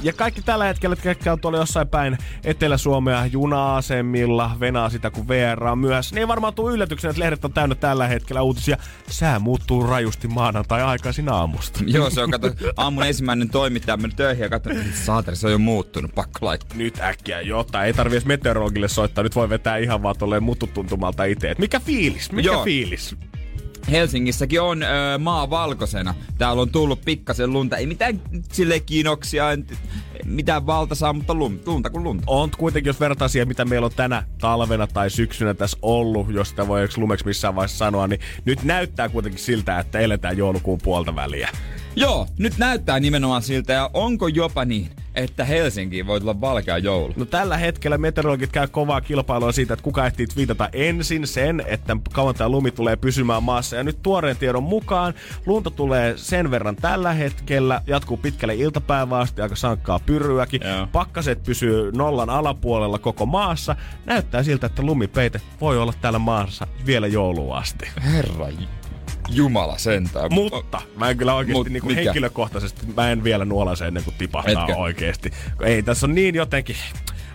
Ja kaikki tällä hetkellä, ketkä on tuolla jossain päin Etelä-Suomea juna-asemilla, venaa sitä kun VR on myöhässä, niin ei varmaan tule yllätyksenä, että lehdet on täynnä tällä hetkellä uutisia. Sää muuttuu rajusti maanantai aikaisin aamusta. Joo, se on kato, aamun ensimmäinen toimittaja mennyt töihin ja katsoi, että saatana, se on jo muuttunut, pakko laittaa. Nyt äkkiä jotain. Ei tarvi edes meteorologille soittaa. Nyt voi vetää ihan vaan tolleen mututuntumalta itse. Mikä fiilis? Mikä Joo. fiilis? Helsingissäkin on öö, maa valkoisena. Täällä on tullut pikkasen lunta. Ei mitään sille kinoksia, en- mitään valtasaa, mutta lun, lunta kuin lunta. On kuitenkin, jos vertaa siihen, mitä meillä on tänä talvena tai syksynä tässä ollut, jos sitä voi lumeksi missään vaiheessa sanoa, niin nyt näyttää kuitenkin siltä, että eletään joulukuun puolta väliä. Joo, nyt näyttää nimenomaan siltä ja onko jopa niin, että Helsinkiin voi tulla valkea joulu. No tällä hetkellä meteorologit käy kovaa kilpailua siitä, että kuka ehtii viitata ensin sen, että kauan tämä lumi tulee pysymään maassa. Ja nyt tuoreen tiedon mukaan lunta tulee sen verran tällä hetkellä, jatkuu pitkälle iltapäivää asti, aika sankkaa pyryäkin. Joo. Pakkaset pysyy nollan alapuolella koko maassa. Näyttää siltä, että lumipeite voi olla täällä maassa vielä jouluun asti. Herra Jumala sentään. Mutta mä en kyllä oikeasti Mut niin mikä? henkilökohtaisesti, mä en vielä nuolase ennen kuin tipahtaa Etkö? oikeasti. Ei, tässä on niin jotenkin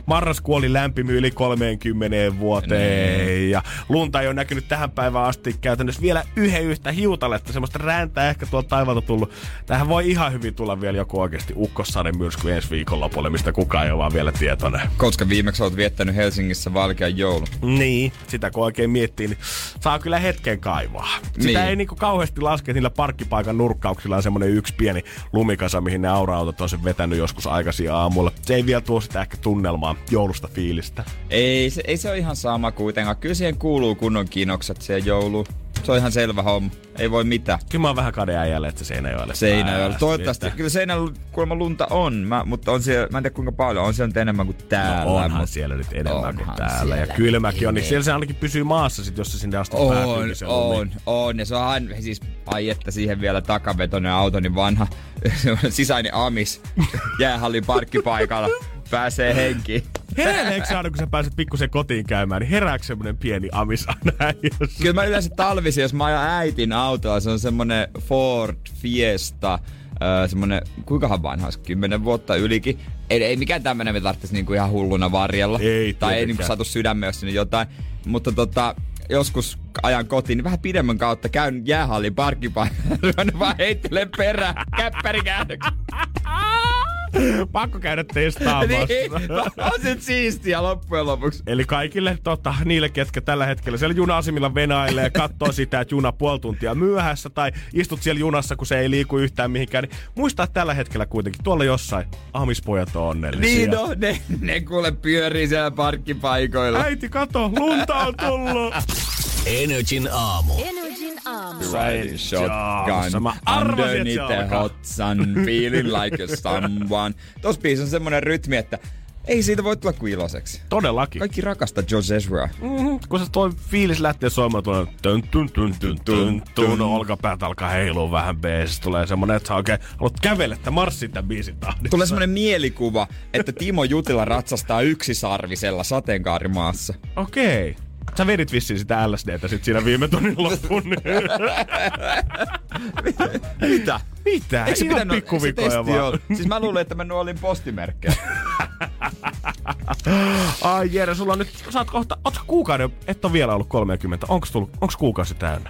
marraskuu oli lämpimy yli 30 vuoteen Niin. ja lunta ei ole näkynyt tähän päivään asti käytännössä vielä yhden yhtä hiutaletta, semmoista räntää ehkä tuolta taivalta tullut. Tähän voi ihan hyvin tulla vielä joku oikeasti ukkossaden myrsky ensi viikonlopulle, mistä kukaan ei ole vaan vielä tietoinen. Koska viimeksi olet viettänyt Helsingissä valkean joulun. Niin, sitä kun oikein miettii, niin saa kyllä hetken kaivaa. Sitä Niin. ei niinku kauheasti laske, niillä parkkipaikan nurkkauksilla on semmonen yksi pieni lumikasa, mihin ne aura-autot on sen vetänyt joskus aikaisin aamulla. Se ei vielä tuo sitä ehkä tunnelmaa, joulusta fiilistä. Ei se, ei se ole ihan sama kuitenkaan. Kyllä siihen kuuluu kunnon kinokset siihen jouluun. Se on ihan selvä homma. Ei voi mitään. Kyllä mä oon vähän kadeajalle, että Seinäjoelle Seinäjoella. pääsi, Toivottavasti. että- Kyllä Seinäjoella kuulemma lunta on, mä, mutta on siellä, mä en tiedä kuinka paljon. On siellä nyt enemmän kuin täällä. No onhan mutta- siellä nyt enemmän kuin Onhan täällä. Ja siellä kylmäkin on, niin siellä se ainakin pysyy maassa sit, jos se sinne asti On, päätyy. se lumi. on, on. Ja se on aina, siis ai että siihen vielä takavetoinen auto, niin vanha sisäinen amis jäähallin parkkipaikalla pääsee henkiin. Herääleekö sä aina, kun sä pääset pikkusen kotiin käymään, niin herääkö semmonen pieni amis aina äijässä? Kyllä mä yleensä talvisin, jos mä ajan äitin autoa, se on semmonen Ford Fiesta, öö, semmonen, kuinkahan vanha olisi, 10 vuotta ylikin. Ei, ei mikään tämmönen me tarvitsisi niinku ihan hulluna varjella. Ei tai ei niinku satu sydämeen, jos sinne jotain. Mutta tota, joskus ajan kotiin, niin vähän pidemmän kautta käyn jäähallin parkkipaikalla. vaan heittelen perään käppärikäännöksiä. Pakko käydä testaamassa. niin, on se siistiä loppujen lopuksi. Eli kaikille tota, niille, ketkä tällä hetkellä siellä juna-asemilla venailee ja katsoo sitä, että juna puoli tuntia myöhässä tai istut siellä junassa, kun se ei liiku yhtään mihinkään, niin muistaa että tällä hetkellä kuitenkin tuolla jossain amispojat on onnellisia. Niin no, ne, ne kuule pyörii siellä parkkipaikoilla. Äiti, kato, lunta on tullut. Energin aamu. Energin aamu. Riding shotgun Mä arvasin, underneath the hot sun, feeling like a someone. Tos biisissä on semmonen rytmi, että ei siitä voi tulla kuin iloiseksi. Todellakin. Kaikki rakastaa George Ezra. Mm-hmm. Kun se toi fiilis lähtee soimaan, tulee tun tun tun tun tun tun, olkapäät alkaa heilua vähän beesissä. Tulee semmonen, että sä oikein haluat kävellä, että marssit tämän biisin tahdissa. Tulee semmonen mielikuva, että Timo Jutila ratsastaa yksisarvisella sateenkaarimaassa. Okei. Sä vedit vissiin sitä LSDtä sit siinä viime tunnin loppuun. Mitä? Mitä? Eikö Ihan pikkuvikoja vaan. ollut? Siis mä luulin, että mä nuolin postimerkkejä. Ai Jere, sulla on nyt, sä oot kohta, ootko kuukauden, et ole vielä ollut 30. Onks, tullut, onks kuukausi täynnä?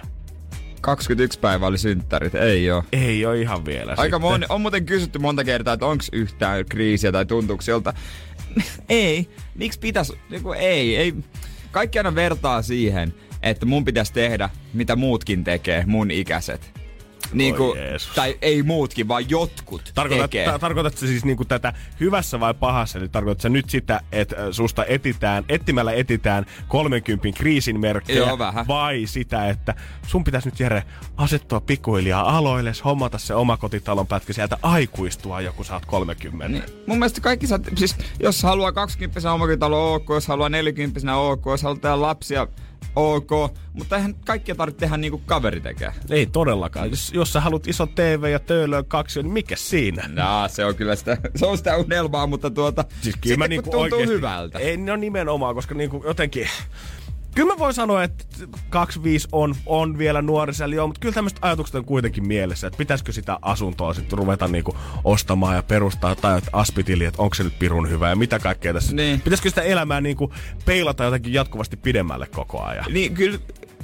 21 päivää oli synttärit, ei oo. Ei ole ihan vielä. Aika sitten. moni, on muuten kysytty monta kertaa, että onko yhtään kriisiä tai tuntuuko ei. Miksi pitäisi? Niinku, ei, ei. Kaikki aina vertaa siihen, että mun pitäisi tehdä, mitä muutkin tekee, mun ikäiset. Niinku, Jeesus. tai ei muutkin, vaan jotkut Tarkoitat, tekee. ta- tarkoitatko siis niinku tätä hyvässä vai pahassa? Eli tarkoitatko nyt sitä, että äh, susta etitään, etsimällä etitään 30 kriisin merkkejä? Joo, vähän. Vai sitä, että sun pitäisi nyt Jere asettua pikkuhiljaa aloille, hommata se oma kotitalon pätkä sieltä aikuistua joku sä oot 30. Niin, mun mielestä kaikki saa, siis jos haluaa 20 omakotitalo ok, jos haluaa 40 ok, jos haluaa tehdä lapsia ok, mutta eihän kaikkia tarvitse tehdä niin kuin kaveri tekee. Ei todellakaan. Jos, jos sä haluat iso TV ja töölöön kaksi, niin mikä siinä? No, se on kyllä sitä, se on sitä unelmaa, mutta tuota, Siis kyllä sitten mä niinku tuntuu oikeesti, hyvältä. Ei, no nimenomaan, koska niinku jotenkin... Kyllä mä voin sanoa, että 25 on, on vielä nuorisella, joo, mutta kyllä tämmöiset ajatukset on kuitenkin mielessä, että pitäisikö sitä asuntoa sitten ruveta niinku ostamaan ja perustaa tai että aspitili, että onko se nyt pirun hyvä ja mitä kaikkea tässä. Niin. Pitäisikö sitä elämää niinku peilata jotenkin jatkuvasti pidemmälle koko ajan? Niin kyllä,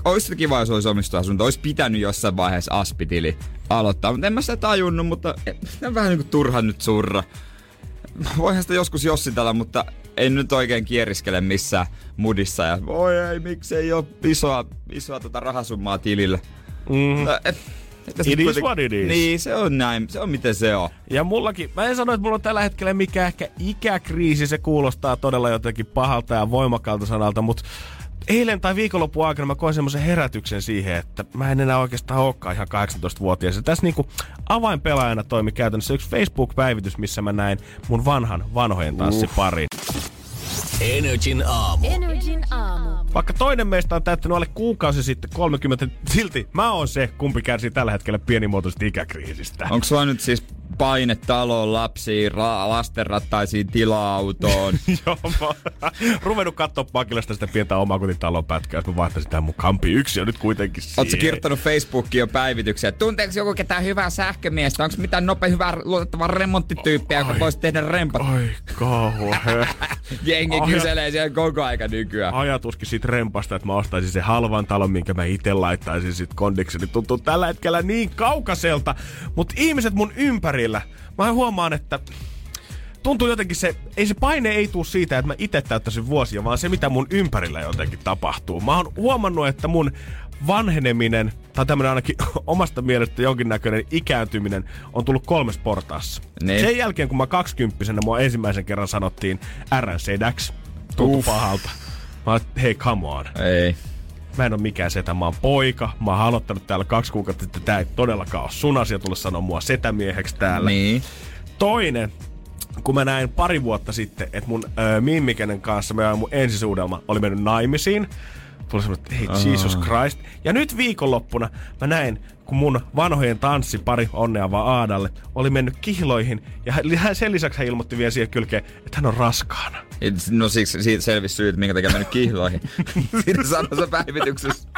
olisi kiva, jos olisi omistusasunto. Olisi pitänyt jossain vaiheessa aspitili aloittaa, mutta en mä sitä tajunnut, mutta on vähän niin kuin turha nyt surra. Voihan sitä joskus jossitella, mutta en nyt oikein kieriskele missään mudissa. Ja voi ei, miksei ole isoa, isoa tota rahasummaa tilillä. Mm. No, et, et It is what it is. Niin, se on näin. Se on miten se on. Ja mullakin, mä en sano, että mulla on tällä hetkellä mikään ehkä ikäkriisi, se kuulostaa todella jotenkin pahalta ja voimakkaalta sanalta, mutta eilen tai viikonlopun aikana mä koin semmoisen herätyksen siihen, että mä en enää oikeastaan olekaan ihan 18-vuotias. Ja tässä niinku avainpelaajana toimi käytännössä yksi Facebook-päivitys, missä mä näin mun vanhan vanhojen tanssiparin. Energin aamu. Energin aamu. Vaikka toinen meistä on täyttänyt alle kuukausi sitten 30, silti mä oon se, kumpi kärsii tällä hetkellä pienimuotoisesta ikäkriisistä. Onko sulla nyt siis paine taloon lapsiin, ra- lastenrattaisiin tila-autoon. Joo, mä oon ruvennut katsoa pakilasta sitä pientä omakotitalon pätkää, että mä vaihtaisin tämän mun kampi yksi on nyt kuitenkin siihen. Oletko kirjoittanut Facebookiin jo päivityksiä? Tunteeko joku ketään hyvää sähkömiestä? Onko mitään nopea hyvää luotettavaa remonttityyppiä, joka voisi tehdä rempat? Ai kauhe. Jengi Ai- kyselee siellä koko aika nykyään. Ajatuskin siitä rempasta, että mä ostaisin sen halvan talon, minkä mä itse laittaisin sit kondiksi, niin tuntuu tällä hetkellä niin kaukaiselta. Mutta ihmiset mun ympärillä, mä huomaan, että tuntuu jotenkin se, ei se paine ei tuu siitä, että mä itse täyttäisin vuosia, vaan se mitä mun ympärillä jotenkin tapahtuu. Mä oon huomannut, että mun vanheneminen, tai tämmönen ainakin omasta mielestä jonkinnäköinen ikääntyminen, on tullut kolmes portaassa. Niin. Sen jälkeen, kun mä kaksikymppisenä mua ensimmäisen kerran sanottiin RNCDäks, tuntuu pahalta. Mä oon, hei, come on. Ei. Mä en oo mikään setä, mä oon poika. Mä oon aloittanut täällä kaksi kuukautta sitten. Tää ei todellakaan ole sun asia tulla sanoa mua setämieheksi täällä. Niin. Toinen, kun mä näin pari vuotta sitten, että mun äh, Mimmi, kenen kanssa mä mun ensisuudelma oli mennyt naimisiin. Tuli semmoinen, että hei, Jesus Christ. Ja nyt viikonloppuna mä näin, kun mun vanhojen tanssipari, onnea vaan Aadalle, oli mennyt kihloihin. Ja hän- sen lisäksi hän ilmoitti vielä siihen kylkeen, että hän on raskaana. No siksi siitä selvisi syyt, minkä takia mennyt kihloihin. Siinä sanoi se päivityksessä.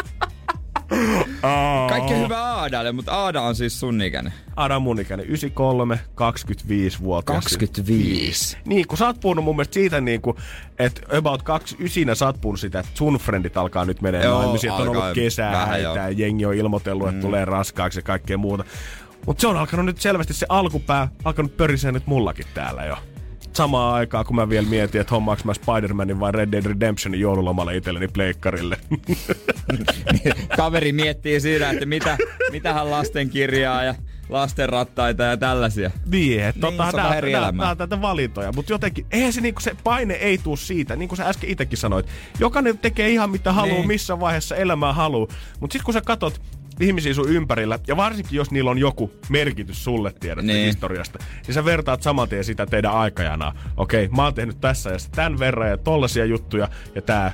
Kaikki hyvää Aadalle, mutta Aada on siis sun ikäinen. Aada on mun ikäinen, 93, 25 vuotta. 25. Niin, kun sä oot puhunut mun mielestä siitä, niin kuin, että about 29 sä oot puhunut sitä, että sun friendit alkaa nyt menee Joo, naimisiin, että on ollut kesää, ja jengi on ilmoitellut, että tulee raskaaksi ja kaikkea muuta. Mutta se on alkanut nyt selvästi, se alkupää alkanut pörisee nyt mullakin täällä jo. Samaan aikaan, kun mä vielä mietin, että hommaaks mä Spider-Manin vai Red Dead Redemptionin joululomalle itselleni pleikkarille. Kaveri miettii siinä, että mitä, mitähän lastenkirjaa ja lastenrattaita ja tällaisia. Niin, että Niin, tota, elämää. nää, tätä valintoja. Mutta jotenkin, eihän se, niinku, se paine ei tuu siitä, niin kuin sä äsken itsekin sanoit. Jokainen tekee ihan mitä haluaa, Niin. missä vaiheessa elämää haluaa. Mutta sitten kun sä katot ihmisiä sun ympärillä, ja varsinkin jos niillä on joku merkitys sulle tiedät Niin. historiasta, niin sä vertaat saman tien sitä teidän aikajanaa. Okei, mä oon tehnyt tässä ja tämän verran ja tollasia juttuja, ja tää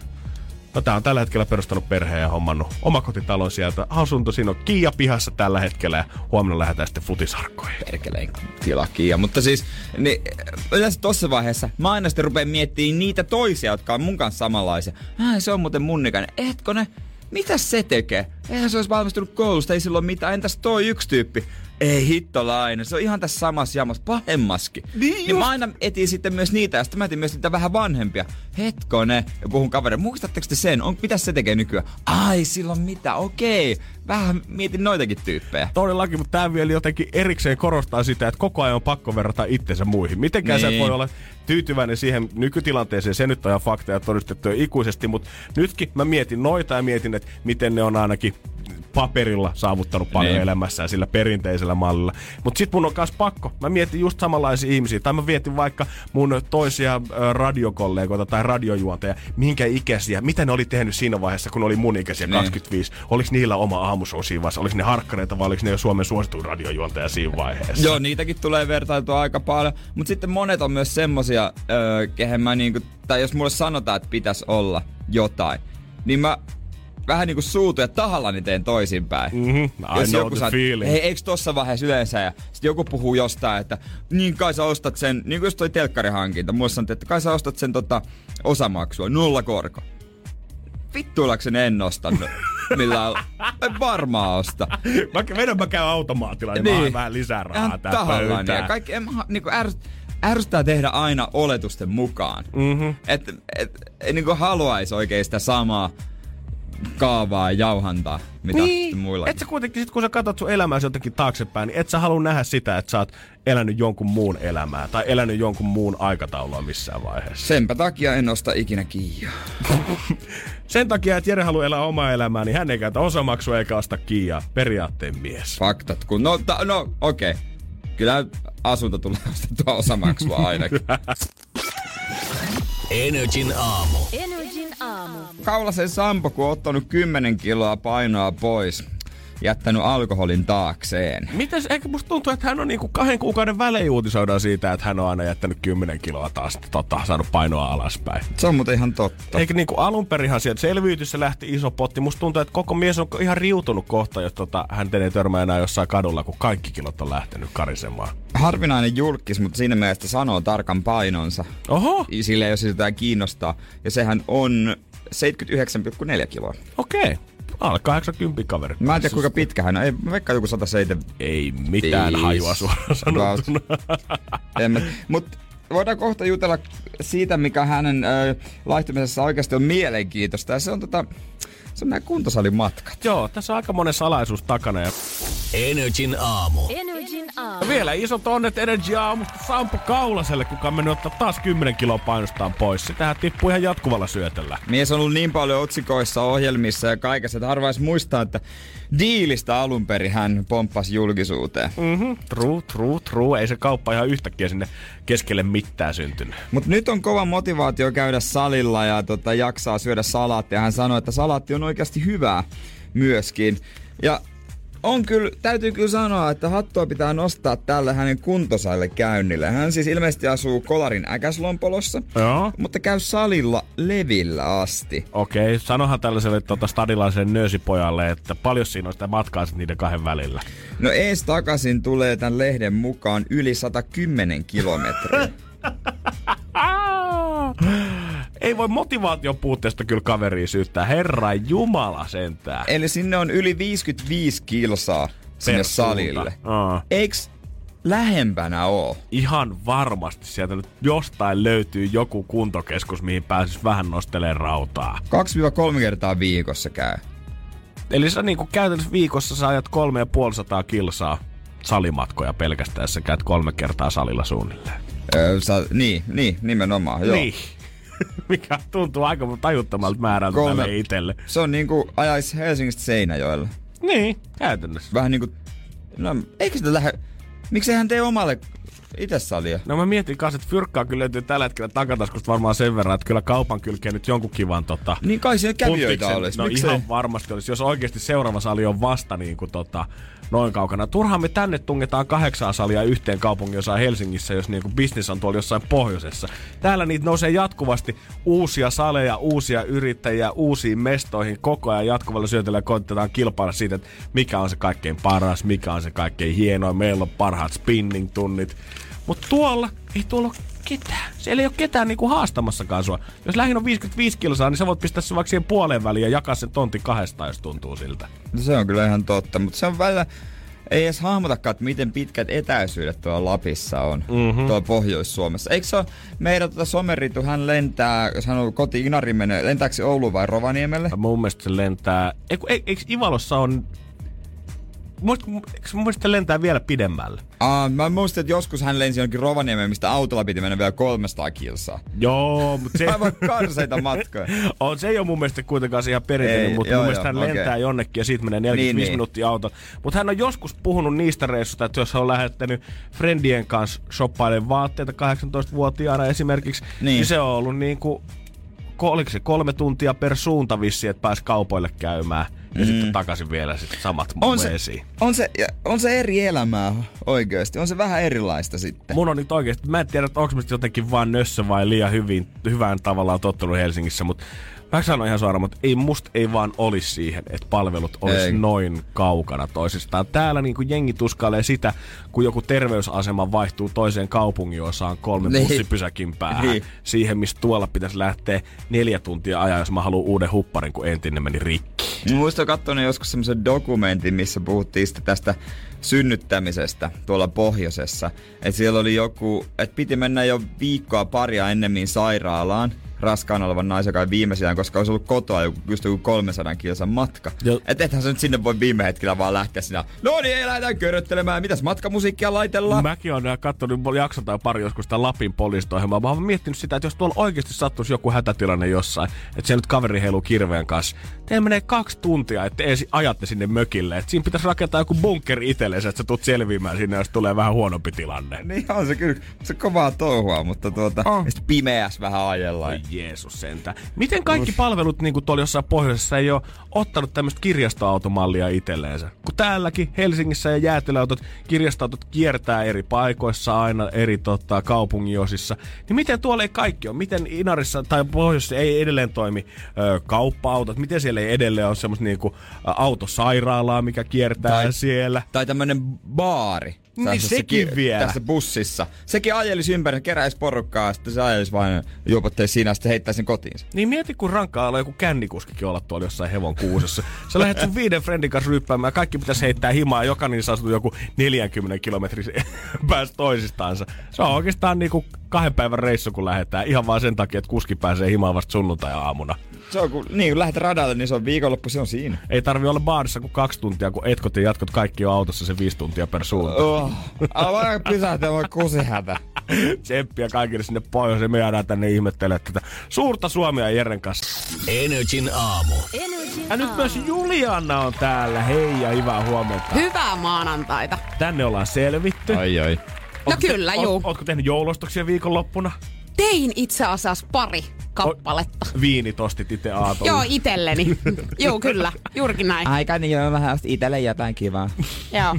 No tää on tällä hetkellä perustanut perheen ja hommannut omakotitalon sieltä. Asunto siinä on Kiia pihassa tällä hetkellä ja huomenna lähdetään sitten futisarkkoihin. perkeleen tilakia. Mutta siis niin, yleensä tossa vaiheessa mä aina sitten rupean miettimään niitä toisia, jotka on mun kanssa samanlaisia. Äh, se on muuten mun ikäinen. Etkö ne? Mitä se tekee? Eihän se olisi valmistunut koulusta, ei silloin mitään. Entäs toi yksi tyyppi? Ei hittolainen, se on ihan tässä samassa jamassa, pahemmaskin. Niin niin mä aina etin sitten myös niitä, ja sitten mä etin myös niitä vähän vanhempia. Hetkone, ja puhun kavereille, muistatteko te sen? On, mitä se tekee nykyään? Ai, silloin mitä, okei. Vähän mietin noitakin tyyppejä. Todellakin, mutta tämä vielä jotenkin erikseen korostaa sitä, että koko ajan on pakko verrata itsensä muihin. Mitenkään niin. sä voi olla tyytyväinen siihen nykytilanteeseen, se nyt on ihan fakta ja todistettu jo ikuisesti, mutta nytkin mä mietin noita ja mietin, että miten ne on ainakin paperilla saavuttanut paljon Niin. niin. elämässään sillä perinteisellä mallilla. Mutta sit mun on myös pakko. Mä mietin just samanlaisia ihmisiä. Tai mä mietin vaikka mun toisia radiokollegoita tai radiojuonteja, minkä ikäisiä, mitä ne oli tehnyt siinä vaiheessa, kun ne oli mun ikäisiä, Niin. 25. Oliko niillä oma aamushow siinä vaiheessa? Oliko ne harkkareita vai oliko ne jo Suomen suosituin radiojuontaja siinä vaiheessa? Joo, niitäkin tulee vertailtua aika paljon. Mutta sitten monet on myös semmosia, öö, kehen mä niinku, tai jos mulle sanotaan, että pitäisi olla jotain, niin mä vähän niinku suutun ja tahallani teen toisinpäin. Mhm, I know the feeling. hei, eikö tossa vaiheessa yleensä, ja sitten joku puhuu jostain, että niin kai sä ostat sen, niin kuin jos toi telkkarihankinta, mulle sanottiin, että kai sä ostat sen tota, osamaksua, nolla korko. Vittuillakseni en ostanut. Millään, en varmaan osta. Mä vedän mä käyn automaatilla, niin, Niin. mä vähän lisää rahaa tähän pöytään. Ja kaikki, en, mä- niinku ärs, ärsyttää tehdä aina oletusten mukaan. Mm-hmm. Et, et, ei niinku haluaisi oikein sitä samaa kaavaa ja jauhantaa, mitä niin. muilla. Et sä kuitenkin, sit kun sä katsot sun elämääsi jotenkin taaksepäin, niin et sä halua nähdä sitä, että sä oot elänyt jonkun muun elämää tai elänyt jonkun muun aikataulua missään vaiheessa. Senpä takia en osta ikinä Kiia. Sen takia, että Jere haluaa elää omaa elämää, niin hän ei käytä osamaksua eikä osta kiiaa. Periaatteen mies. Faktat, kun no, ta, no okei. Okay. Kyllä asunto tulee ostettua osamaksua ainakin. Energin aamu. Kaulasen Sampo, kun on ottanut 10 kiloa painoa pois. jättänyt alkoholin taakseen. Mitäs, eikö musta tuntuu, että hän on niinku kahden kuukauden välein uutisoidaan siitä, että hän on aina jättänyt 10 kiloa taas tota, saanut painoa alaspäin. Se on muuten ihan totta. Eikö niinku alun perinhan sieltä selviytyssä lähti iso potti. Musta tuntuu, että koko mies on ihan riutunut kohta, jos tota, hän ei törmää enää jossain kadulla, kun kaikki kilot on lähtenyt karisemaan. Harvinainen julkis, mutta siinä mielessä sanoo tarkan painonsa. Oho, Sille jos sitä kiinnostaa. Ja sehän on 79,4 kiloa. okei. Alle 80 kaveri. Mä en tiedä kuinka pitkä hän on. Ei, mä veikkaan joku 107. Ei mitään Viisi. hajua suoraan sanottuna. En mä- Mut voidaan kohta jutella siitä, mikä hänen ö, laihtumisessa oikeasti on mielenkiintoista. Ja se on tota, se on meidän kuntosalin matkat. Joo, tässä on aika monen salaisuus takana. Ja Energin aamu. Energin aamu. vielä isot onnet Energy aamusta Sampo Kaulaselle, kuka on mennyt ottaa taas 10 kiloa painostaan pois. Sitähän tippuu ihan jatkuvalla syötöllä. Mies on ollut niin paljon otsikoissa, ohjelmissa ja kaikessa, että harva edes muistaa, että diilistä alun perin hän pomppasi julkisuuteen. Mhm, true, true, true. Ei se kauppa ihan yhtäkkiä sinne keskelle mitään syntynyt. Mutta nyt on kova motivaatio käydä salilla ja tota, jaksaa syödä salaattia. Hän sanoi, että salaatti on oikeasti hyvää myöskin. Ja on kyllä, täytyy kyllä sanoa, että hattua pitää nostaa tälle hänen kuntosaille käynnille. Hän siis ilmeisesti asuu Kolarin äkäslompolossa, Joo. mutta käy salilla levillä asti. Okei, sanohan tällaiselle tota, stadilaiselle nöösipojalle, että paljon siinä on sitä matkaa sit niiden kahden välillä. No ees takaisin tulee tämän lehden mukaan yli 110 kilometriä. Ei voi motivaation puutteesta kyllä kaveria syyttää. Herra Jumala sentään. Eli sinne on yli 55 kilsaa sinne Per salille. Aa. Eiks lähempänä oo? Ihan varmasti sieltä nyt jostain löytyy joku kuntokeskus, mihin pääsis vähän nostelemaan rautaa. 2-3 kertaa viikossa käy. Eli sä niinku käytännössä viikossa sä ajat kolme ja puoli sataa kilsaa salimatkoja pelkästään, jos sä käyt kolme kertaa salilla suunnilleen. Öö, sä, niin, niin, nimenomaan. Joo. Niin. Mikä tuntuu aika tajuttomalta määrältä Kolme. tälle itselle. Se on niinku ajais Helsingistä Seinäjoelle. Niin, käytännössä. Vähän niinku... No, eikö sitä lähde... Miksei hän tee omalle itse salia? No mä mietin kanssa, että fyrkkaa kyllä löytyy tällä hetkellä takataskusta varmaan sen verran, että kyllä kaupan kylkeen nyt jonkun kivan tota, Niin kai siellä kävijöitä olisi. No Miksei? ihan varmasti olisi, jos oikeasti seuraava sali on vasta niin kuin tota, noin kaukana. Turhaan me tänne tungetaan kahdeksaa salia yhteen kaupungin osaan Helsingissä, jos niin kuin business on tuolla jossain pohjoisessa. Täällä niitä nousee jatkuvasti uusia saleja, uusia yrittäjiä, uusiin mestoihin koko ajan jatkuvalla syötöllä koitetaan kilpailla siitä, että mikä on se kaikkein paras, mikä on se kaikkein hienoin. Meillä on parhaat spinning-tunnit. Mutta tuolla ei tuolla ketään. Siellä ei ole ketään niinku haastamassakaan sua. Jos lähin on 55 kilsaa, niin sä voit pistää sen vaikka siihen puoleen väliin ja jakaa sen tontin kahdesta, jos tuntuu siltä. No se on kyllä ihan totta, mutta se on välillä... Ei edes hahmotakaan, että miten pitkät etäisyydet tuolla Lapissa on, mm-hmm. tuolla Pohjois-Suomessa. Eikö se ole meidän tota someritu, hän lentää, jos hän on koti Inari menee, lentääkö se Oulu vai Rovaniemelle? Mun mielestä se lentää... Eiku, e, eikö Ivalossa on... Muist, se lentää vielä pidemmälle? Aa, mä muistan, että joskus hän lensi jonkin Rovaniemeen, mistä autolla piti mennä vielä 300 kilsaa. Joo, mutta se... Aivan karseita matkoja. on, se ei ole mun mielestä kuitenkaan ihan perinteinen, Ei, mutta joo, mun mielestä joo, hän lentää okei. jonnekin ja siitä menee 45 Niin, niin, minuuttia auton. Mutta hän on joskus puhunut niistä reissuista, että jos hän on lähettänyt friendien kanssa shoppailemaan vaatteita 18-vuotiaana esimerkiksi, niin, niin se on ollut niin kuin, oliko se kolme tuntia per suunta vissi, että pääsi kaupoille käymään. Ja mm. sitten takaisin vielä sit samat On se, vesiin. on, se, on se eri elämää oikeasti. On se vähän erilaista sitten. Mun on nyt oikeesti, mä en tiedä, että onko mä jotenkin vaan nössö vai liian hyvin, hyvään tavallaan tottunut Helsingissä, mutta mä sanon ihan suoraan, mutta ei musta ei vaan olisi siihen, että palvelut olisi Ei. noin kaukana toisistaan. Täällä niinku jengi tuskailee sitä, kun joku terveysasema vaihtuu toiseen kaupungin osaan kolme Niin. bussipysäkin päähän. Niin. Siihen, mistä tuolla pitäisi lähteä neljä tuntia ajaa, jos mä haluan uuden hupparin, kun entinen meni rikki. Mä muistan katsoneet joskus semmoisen dokumentin, missä puhuttiin tästä synnyttämisestä tuolla pohjoisessa. Että siellä oli joku, että piti mennä jo viikkoa paria ennemmin sairaalaan raskaana olevan naisen kai viimeisään, koska olisi ollut kotoa joku, just joku 300 kilsan matka. Joo. Että ethän sä nyt sinne voi viime hetkellä vaan lähteä sinä. No niin, ei lähdetään köröttelemään. Mitäs matkamusiikkia laitellaan? Mäkin olen katsonut jakson tai pari joskus sitä Lapin poliisitohjelmaa. Mä oon miettinyt sitä, että jos tuolla oikeasti sattuisi joku hätätilanne jossain, että siellä nyt kaveri heiluu kirveen kanssa. Teillä menee kaksi tuntia, että ensin ajatte sinne mökille. Että siinä pitäisi rakentaa joku bunkkeri itsellesi, että sä tulet selviämään sinne, jos tulee vähän huonompi tilanne. Niin on se kyllä, se kovaa touhua, mutta tuota, oh. pimeässä vähän ajellaan. Jeesus sentä. Miten kaikki palvelut niin kuin tuolla jossain pohjoisessa ei ole ottanut tämmöistä kirjastoautomallia itselleensä? Kun täälläkin Helsingissä ja jäätelöautot, kirjastoautot kiertää eri paikoissa aina eri tota, kaupungin osissa. Niin miten tuolla ei kaikki ole? Miten Inarissa tai pohjoisessa ei edelleen toimi ö, kauppa-autot? Miten siellä ei edelleen ole semmoista niinku, ä, autosairaalaa, mikä kiertää Tai- siellä? Tai tämmönen baari. Niin sekin ki- vielä. Tässä bussissa. Sekin ajelisi ympäri, keräisi porukkaa, sitten se ajelisi vain juopotteisi siinä ja sitten heittäisi sen kotiinsa. Niin mieti, kun rankkaa olla joku kännikuskikin olla tuolla jossain hevon kuusessa. Sä lähdet sun viiden friendin kanssa ryppäämään, kaikki pitäisi heittää himaa, jokainen saa joku 40 kilometrin päästä toisistansa. Se on oikeastaan niinku kahden päivän reissu, kun lähdetään. Ihan vaan sen takia, että kuski pääsee himaan vasta sunnuntai-aamuna. Se on kun, niin kun lähdet radalle, niin se on viikonloppu, se on siinä. Ei tarvi olla baarissa kuin kaksi tuntia, kun etkot ja jatkot kaikki on autossa se viisi tuntia per suunta. Oh. Vaan pysähtyä, voi kusihätä. Tsemppiä kaikille sinne pohjoiseen. Me jäädään tänne ihmettelemään tätä suurta Suomea Jeren kanssa. Energin aamu. Ja nyt myös Juliana on täällä. Hei ja hyvää huomenta. Hyvää maanantaita. Tänne ollaan selvitty. Ai ai. No kyllä, oot, juu. Ootko tehnyt joulostoksia viikonloppuna? Tein itse asiassa pari kappaletta. Viinitostit itse aatolla. Joo, itelleni. Joo, kyllä. Juurikin näin. Aika niin on vähän itelle jotain kivaa. Joo.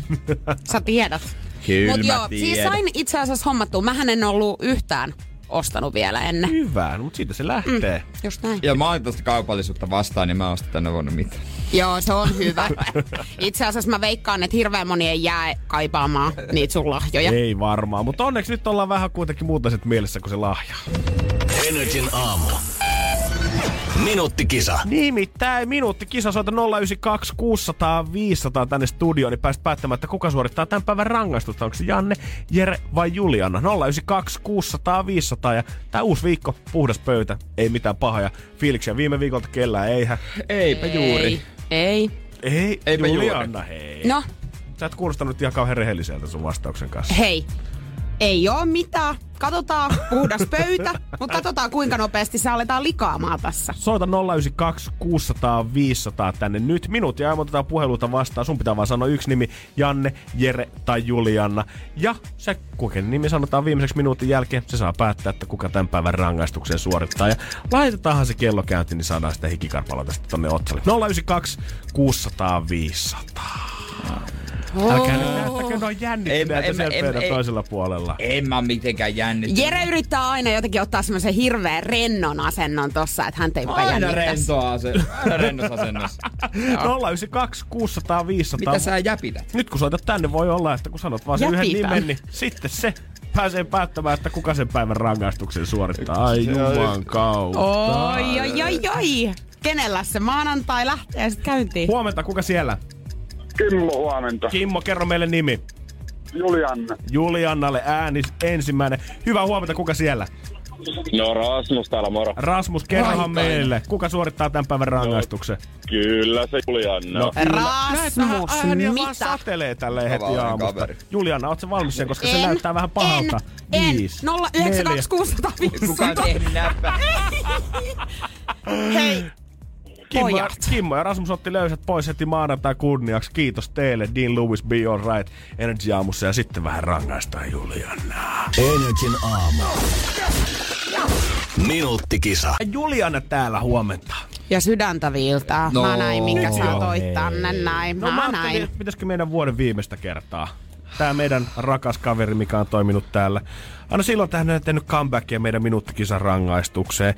Sä tiedät. Kyllä Mut mä joo, siis tiedän. sain itse asiassa hommattua. Mähän en ollut yhtään ostanut vielä ennen. Hyvä, no, mutta siitä se lähtee. Mm. Just näin. Ja mä oon tosta kaupallisuutta vastaan, niin mä ostan tänne vuonna mitään. Joo, se on hyvä. Itse asiassa mä veikkaan, että hirveän moni ei jää kaipaamaan niitä sun lahjoja. Ei varmaan, mutta onneksi nyt ollaan vähän kuitenkin muutaiset mielessä kuin se lahja. Energin aamu. Minuuttikisa. Nimittäin minuutti kisa soita 092 600 500 tänne studioon, niin pääst päättämään, että kuka suorittaa tämän päivän rangaistusta. Onko se Janne, Jere vai Juliana? 092 600 500 ja tää uusi viikko, puhdas pöytä, ei mitään pahoja fiiliksiä. Viime viikolta kellään, eihän. Eipä juuri. Ei. Ei, Eipä Juliana, hei. No, Sä et kuulostanut ihan kauhean rehelliseltä sun vastauksen kanssa. hei. Ei oo mitään. Katsotaan, puhdas pöytä, mutta katsotaan kuinka nopeasti se aletaan likaamaan tässä. Soita 092 600 500 tänne nyt. Minuutti ja otetaan puheluita vastaan. Sun pitää vaan sanoa yksi nimi, Janne, Jere tai Juliana. Ja se, kuka nimi sanotaan viimeiseksi minuutin jälkeen, se saa päättää, että kuka tämän päivän rangaistuksen suorittaa. Ja laitetaanhan se kello käyntiin, niin saadaan sitä hikikarpaloa tästä tonne otsalle. 092 600 500. Älkää nyt näyttäkö, ne on jännittyneitä siellä en- pöydän en- toisella puolella. En mä mitenkään jännittynyt. Jere yrittää aina jotenkin ottaa semmoisen hirveän rennon asennon tossa, että hän ei mukaan Aina rentoa se. Aina rennossa asennossa. 092 600 500. Mitä sä jäpität? Nyt kun soitat tänne, voi olla, että kun sanot vaan sen yhden nimen, niin sitten se pääsee päättämään, että kuka sen päivän rangaistuksen suorittaa. Ai juman kautta. Oi, oi, oi, oi. Kenellä se maanantai lähtee sitten käyntiin? Huomenta, kuka siellä? Kimmo, huomenta. Kimmo, kerro meille nimi. Julianne. Juliannalle ääni ensimmäinen. Hyvää huomenta, kuka siellä? No Rasmus täällä moro. Rasmus, kerrohan meille, kuka suorittaa tämän päivän rangaistuksen? Kyllä se Julianne. No. Rasmus, Näet, ääniä vaan mitä? satelee tälleen heti Tavallinen aamusta. kaveri. Juliana, ootko valmis siihen, koska se En, näyttää vähän pahalta? En, Viisi, en. 092 600 Kuka on tehnyt näppä? Hei, Kimmo, ja. Kimmo ja Rasmus otti löysät pois heti maanantai kunniaksi. Kiitos teille, Dean Lewis, Be Alright, Energy aamussa ja sitten vähän rangaistaan Julianaa. Energin aamu. Minuuttikisa. Juliana täällä huomenta. Ja sydäntä viiltää. No, mä näin, minkä sä toit tänne näin. No mä Mä näin. pitäisikö meidän vuoden viimeistä kertaa. Tää meidän rakas kaveri, mikä on toiminut täällä. Aina silloin tähän on tehnyt comebackia meidän minuuttikisan rangaistukseen.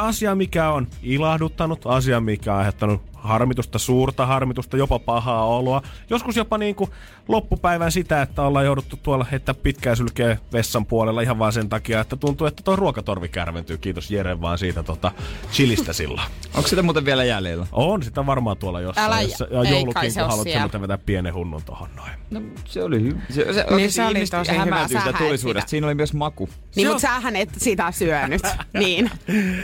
Asia, mikä on ilahduttanut, asia, mikä on aiheuttanut harmitusta, suurta harmitusta, jopa pahaa oloa. Joskus jopa niin kuin loppupäivän sitä, että ollaan jouduttu tuolla heittää pitkää sylkeä vessan puolella ihan vaan sen takia, että tuntuu, että tuo ruokatorvi kärventyy. Kiitos Jere vaan siitä tota, chilistä silloin. Onko sitä muuten vielä jäljellä? On sitä varmaan tuolla jossain. Älä- jossa, ja joulukin, se kun haluat semmoinen vetää pienen hunnun tohon noin. No, se oli hyvä. Se, se, Niin se oli tosi hyvä. sitä tulisuudesta. Siinä oli myös maku. Niin, mutta sähän et sitä syönyt. niin,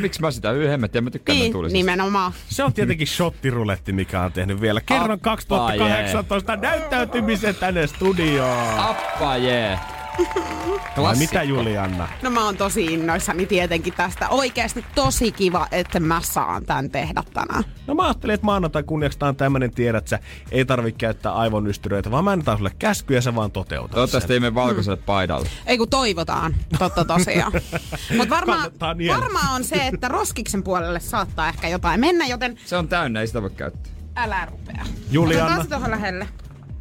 Miksi mä sitä hemmettiä? Mä tykkään niin niin, tulisesta. nimenomaan. Se on tietenkin shottiruletti, mikä on tehnyt vielä kerran Appa 2018 näyttäytymisen tänne studioon. Appa jee. Vai mitä Julianna? No mä oon tosi innoissani tietenkin tästä. Oikeasti tosi kiva, että mä saan tän tehdä tänään. No mä ajattelin, että maanantai kunniaksi tää on tämmönen tiedä, että sä ei tarvitse käyttää aivonystyröitä, vaan mä annetaan sulle käskyjä ja sä vaan toteutat Toivottavasti sen. ei mene valkoiselle paidalle. Ei kun toivotaan, totta tosiaan. Mutta varmaan niellä. varmaa on se, että roskiksen puolelle saattaa ehkä jotain mennä, joten Se on täynnä, ei sitä voi käyttää. älä rupea. Julianna. Otetaan se tuohon lähelle.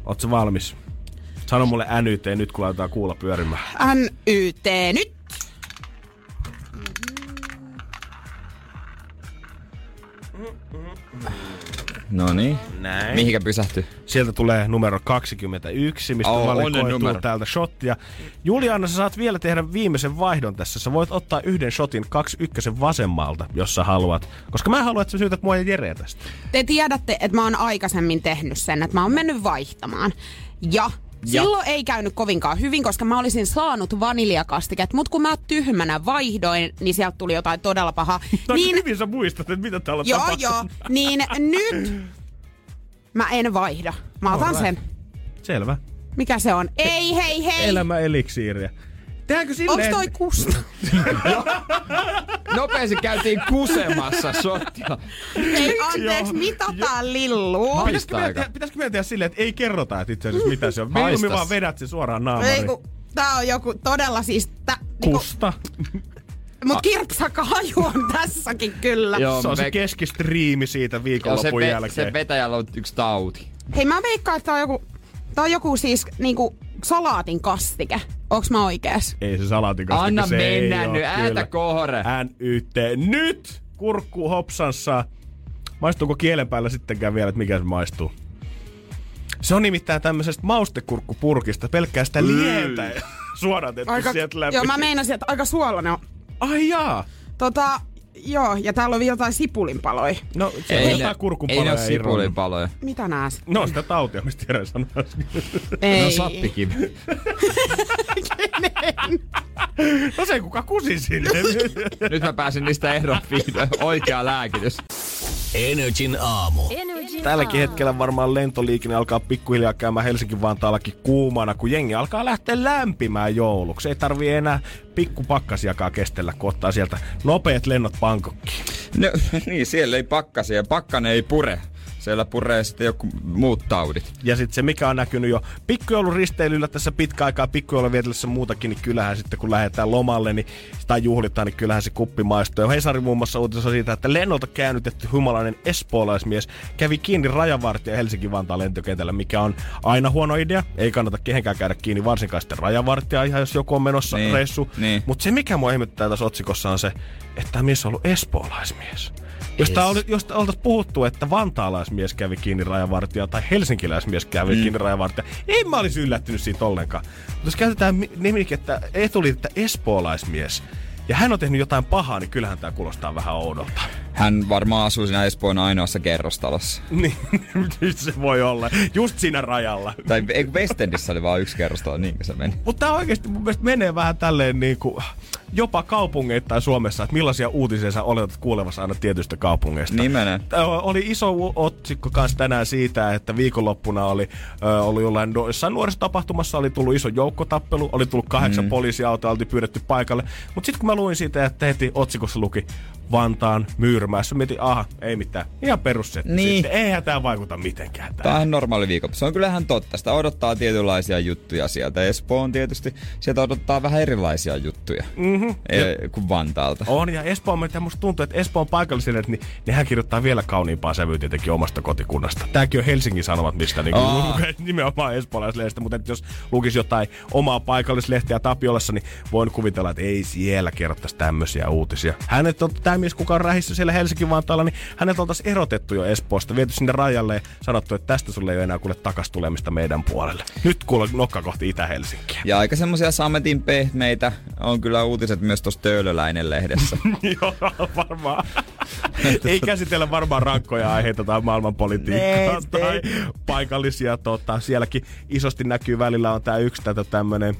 Ootko valmis? Sano mulle NYT nyt, kun laitetaan kuulla pyörimään. NYT nyt. No niin. Näin. Mihinkä pysähtyy? Sieltä tulee numero 21, mistä Oh, valikoituu onnen numero. täältä shottia. Juliana, sä saat vielä tehdä viimeisen vaihdon tässä. Sä voit ottaa yhden shotin kaksi ykkösen vasemmalta, jos sä haluat. Koska mä haluan, että sä syytät mua ja Jereä tästä. Te tiedätte, että mä oon aikaisemmin tehnyt sen, että mä oon mennyt vaihtamaan. Ja Silloin ei käynyt kovinkaan hyvin, koska mä olisin saanut vaniljakastikeet, mutta kun mä tyhmänä vaihdoin, niin sieltä tuli jotain todella pahaa. No niin, hyvin sä muistat, että mitä täällä joo, tapahtunut. joo, niin nyt mä en vaihda. Mä otan Alright. sen. Selvä. Mikä se on? Ei, hei, hei! Elämä eliksiiriä. Tehdäänkö Onks silleen? toi kusta? Nopeasti käytiin kusemassa shottia. Ei, anteeksi, mitataan lillua. Hai- Pitäisikö meidän, tehdä, pitäisikö meidän tehdä silleen, että ei kerrota, että itse asiassa mitä se on. Mieluummin vaan vedät se suoraan naamariin. Ei, kun, tää on joku todella siis... Tä, niinku, Kusta. mut kirpsaka haju on tässäkin kyllä. Joo, Se on se me- keskistriimi siitä Joo, se, viikonlopun ve- jälkeen. se vetäjällä on yksi tauti. Hei, mä veikkaan, että tää on joku... Tää on joku siis niinku salaatin kastike. Onks mä oikees? Ei se salaatin kanssa. Anna se ei mennä nyt, ääntä kyllä. kohore. NYT. Nyt! Kurkku hopsansa. Maistuuko kielen päällä sittenkään vielä, että mikä se maistuu? Se on nimittäin tämmöisestä maustekurkkupurkista, pelkkää sitä lientä suodatettu Aika, sieltä läpi. joo, mä meinasin, että aika suolainen on. Ai jaa! Tota, joo, ja täällä on vielä jotain sipulinpaloja. No, se on Ei jotain ne, ei kurkunpaloja ne ole irronnut. sipulipaloja. Mitä nää sit? No sitä tautia, mistä Jere sanoi äsken. Ei. No sappikin. No se kuka kusi sinne. Nyt mä pääsin niistä eroon vihdoin. Oikea lääkitys. Energin aamu. Energin Tälläkin aamu. hetkellä varmaan lentoliikenne alkaa pikkuhiljaa käymään Helsinki-Vantaallakin kuumana, kun jengi alkaa lähteä lämpimään jouluksi. Ei tarvii enää pikkupakkasiakaan kestellä, kun ottaa sieltä nopeat lennot Bangkokkiin. No, niin, siellä ei pakkasia. Pakkanen ei pure. Siellä puree sitten joku muut taudit. Ja sitten se, mikä on näkynyt jo pikkujoulun risteilyllä tässä pitkä aikaa pikkujoulun vietellessä muutakin, niin kyllähän sitten kun lähdetään lomalle niin, tai juhlitaan, niin kyllähän se kuppi maistuu. Ja Hesari muun muassa uutisoi siitä, että lennolta käännytetty humalainen espoolaismies kävi kiinni rajavartija Helsinki-Vantaan lentokentällä, mikä on aina huono idea. Ei kannata kehenkään käydä kiinni, varsinkaan sitten rajavartija, ihan jos joku on menossa Niin, reissu. niin. Mutta se, mikä mua ihmettää tässä otsikossa on se, että tämä mies on ollut espoolaismies. Jos, tää oli, jos oltaisiin puhuttu, että vantaalaismies kävi kiinni rajavartijaa tai helsinkiläismies kävi mm. kiinni rajavartijaa, ei mä olisi yllättynyt siitä ollenkaan. Mutta jos käytetään mi- nimikettä etuliitettä espoolaismies, ja hän on tehnyt jotain pahaa, niin kyllähän tämä kuulostaa vähän oudolta. Hän varmaan asuu siinä Espoon ainoassa kerrostalossa. Niin, nyt se voi olla. Just siinä rajalla. Tai ei, kun Westendissä oli vaan yksi kerrostalo, niinkö se meni? Mutta tämä oikeasti mun mielestä menee vähän tälleen niin kuin, jopa kaupungeittain Suomessa, että millaisia uutisia sä oletat kuulevassa aina tietystä kaupungeista. Niin menee. Tää Oli iso otsikko kanssa tänään siitä, että viikonloppuna oli ö, ollut jollain jossain nuorisotapahtumassa oli tullut iso joukkotappelu, oli tullut kahdeksan mm. poliisiautoa, oltiin pyydetty paikalle. Mutta sitten kun mä luin siitä, että heti otsikossa luki Vantaan myyrmässä, mietin, aha, ei mitään, ihan perussetti. Niin. Sitten, eihän tämä vaikuta mitenkään. Tää. Tämä on normaali viikonloppu. Se on kyllähän totta. Sitä odottaa tietynlaisia juttuja sieltä. Espoon tietysti. Sieltä odottaa vähän erilaisia juttuja Mm-hmm. e- kuin Vantaalta. On, ja Espoon, mitä musta tuntuu, että Espoon paikalliset, niin, niin hän kirjoittaa vielä kauniimpaa sävyä tietenkin omasta kotikunnasta. Tääkin on Helsingin Sanomat, mistä niin Aa. nimenomaan espoolaislehdestä, mutta että jos lukisi jotain omaa paikallislehteä Tapiolassa, niin voin kuvitella, että ei siellä kerrottaisi tämmöisiä uutisia. Hänet on, tämä mies, kuka on rähissä siellä Helsingin Vantaalla, niin hänet oltaisiin erotettu jo Espoosta, viety sinne rajalle ja sanottu, että tästä sulle ei ole enää kuule takas tulemista meidän puolelle. Nyt kuule nokka kohti Itä-Helsinkiä. Ja aika semmosia sametin pehmeitä on kyllä uutiset myös tuossa Töölöläinen lehdessä. Joo, varmaan. Ei käsitellä varmaan rankkoja aiheita tai maailmanpolitiikkaa tai paikallisia. Tota, sielläkin isosti näkyy välillä on tää yksi tätä tämmönen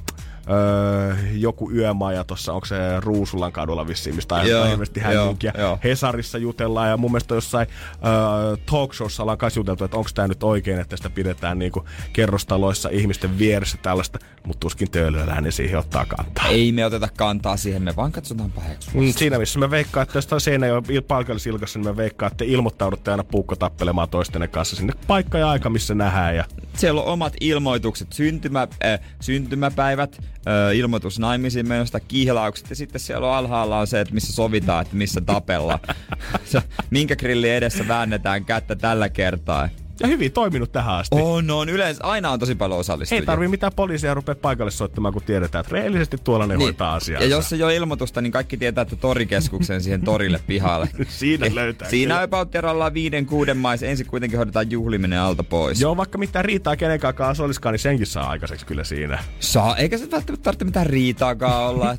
öö, joku yömaja tuossa, onko se Ruusulan kadulla vissiin, mistä aiheuttaa hämminkiä. joo. Hesarissa jutellaan ja mun mielestä jossain öö, talk showssa ollaan kanssa juteltu, että onko tämä nyt oikein, että sitä pidetään niinku kerrostaloissa ihmisten vieressä tällaista, mutta tuskin töölöllä ne siihen ottaa kantaa. Ei me oteta kantaa siihen, me vaan katsotaan paheksua. Mm, Siinä missä me veikkaan, että jos toi seinä jo paikallisilkassa, niin me veikkaan, että te ilmoittaudutte aina puukko tappelemaan toistenne kanssa sinne paikka ja aika, missä nähdään. Ja Siellä on omat ilmoitukset, syntymä, äh, syntymäpäivät, ilmoitus naimisiin menosta, kihlaukset ja sitten siellä on alhaalla on se, että missä sovitaan, että missä tapellaan. Se, Minkä grilli edessä väännetään kättä tällä kertaa. Ja hyvin toiminut tähän asti. On, on. Yleensä aina on tosi paljon osallistujia. Ei tarvii mitään poliisia rupea paikalle soittamaan, kun tiedetään, että reellisesti tuolla ne niin. hoitaa asiaa. Ja jos ei ole ilmoitusta, niin kaikki tietää, että torikeskuksen siihen torille pihalle. Siinä löytää Siinä about viiden, kuuden mais. Ensin kuitenkin hoidetaan juhliminen alta pois. Joo, vaikka mitään riitaa kenen kanssa olisikaan, niin senkin saa aikaiseksi kyllä siinä. Saa, eikä se välttämättä tarvitse mitään riitaakaan olla.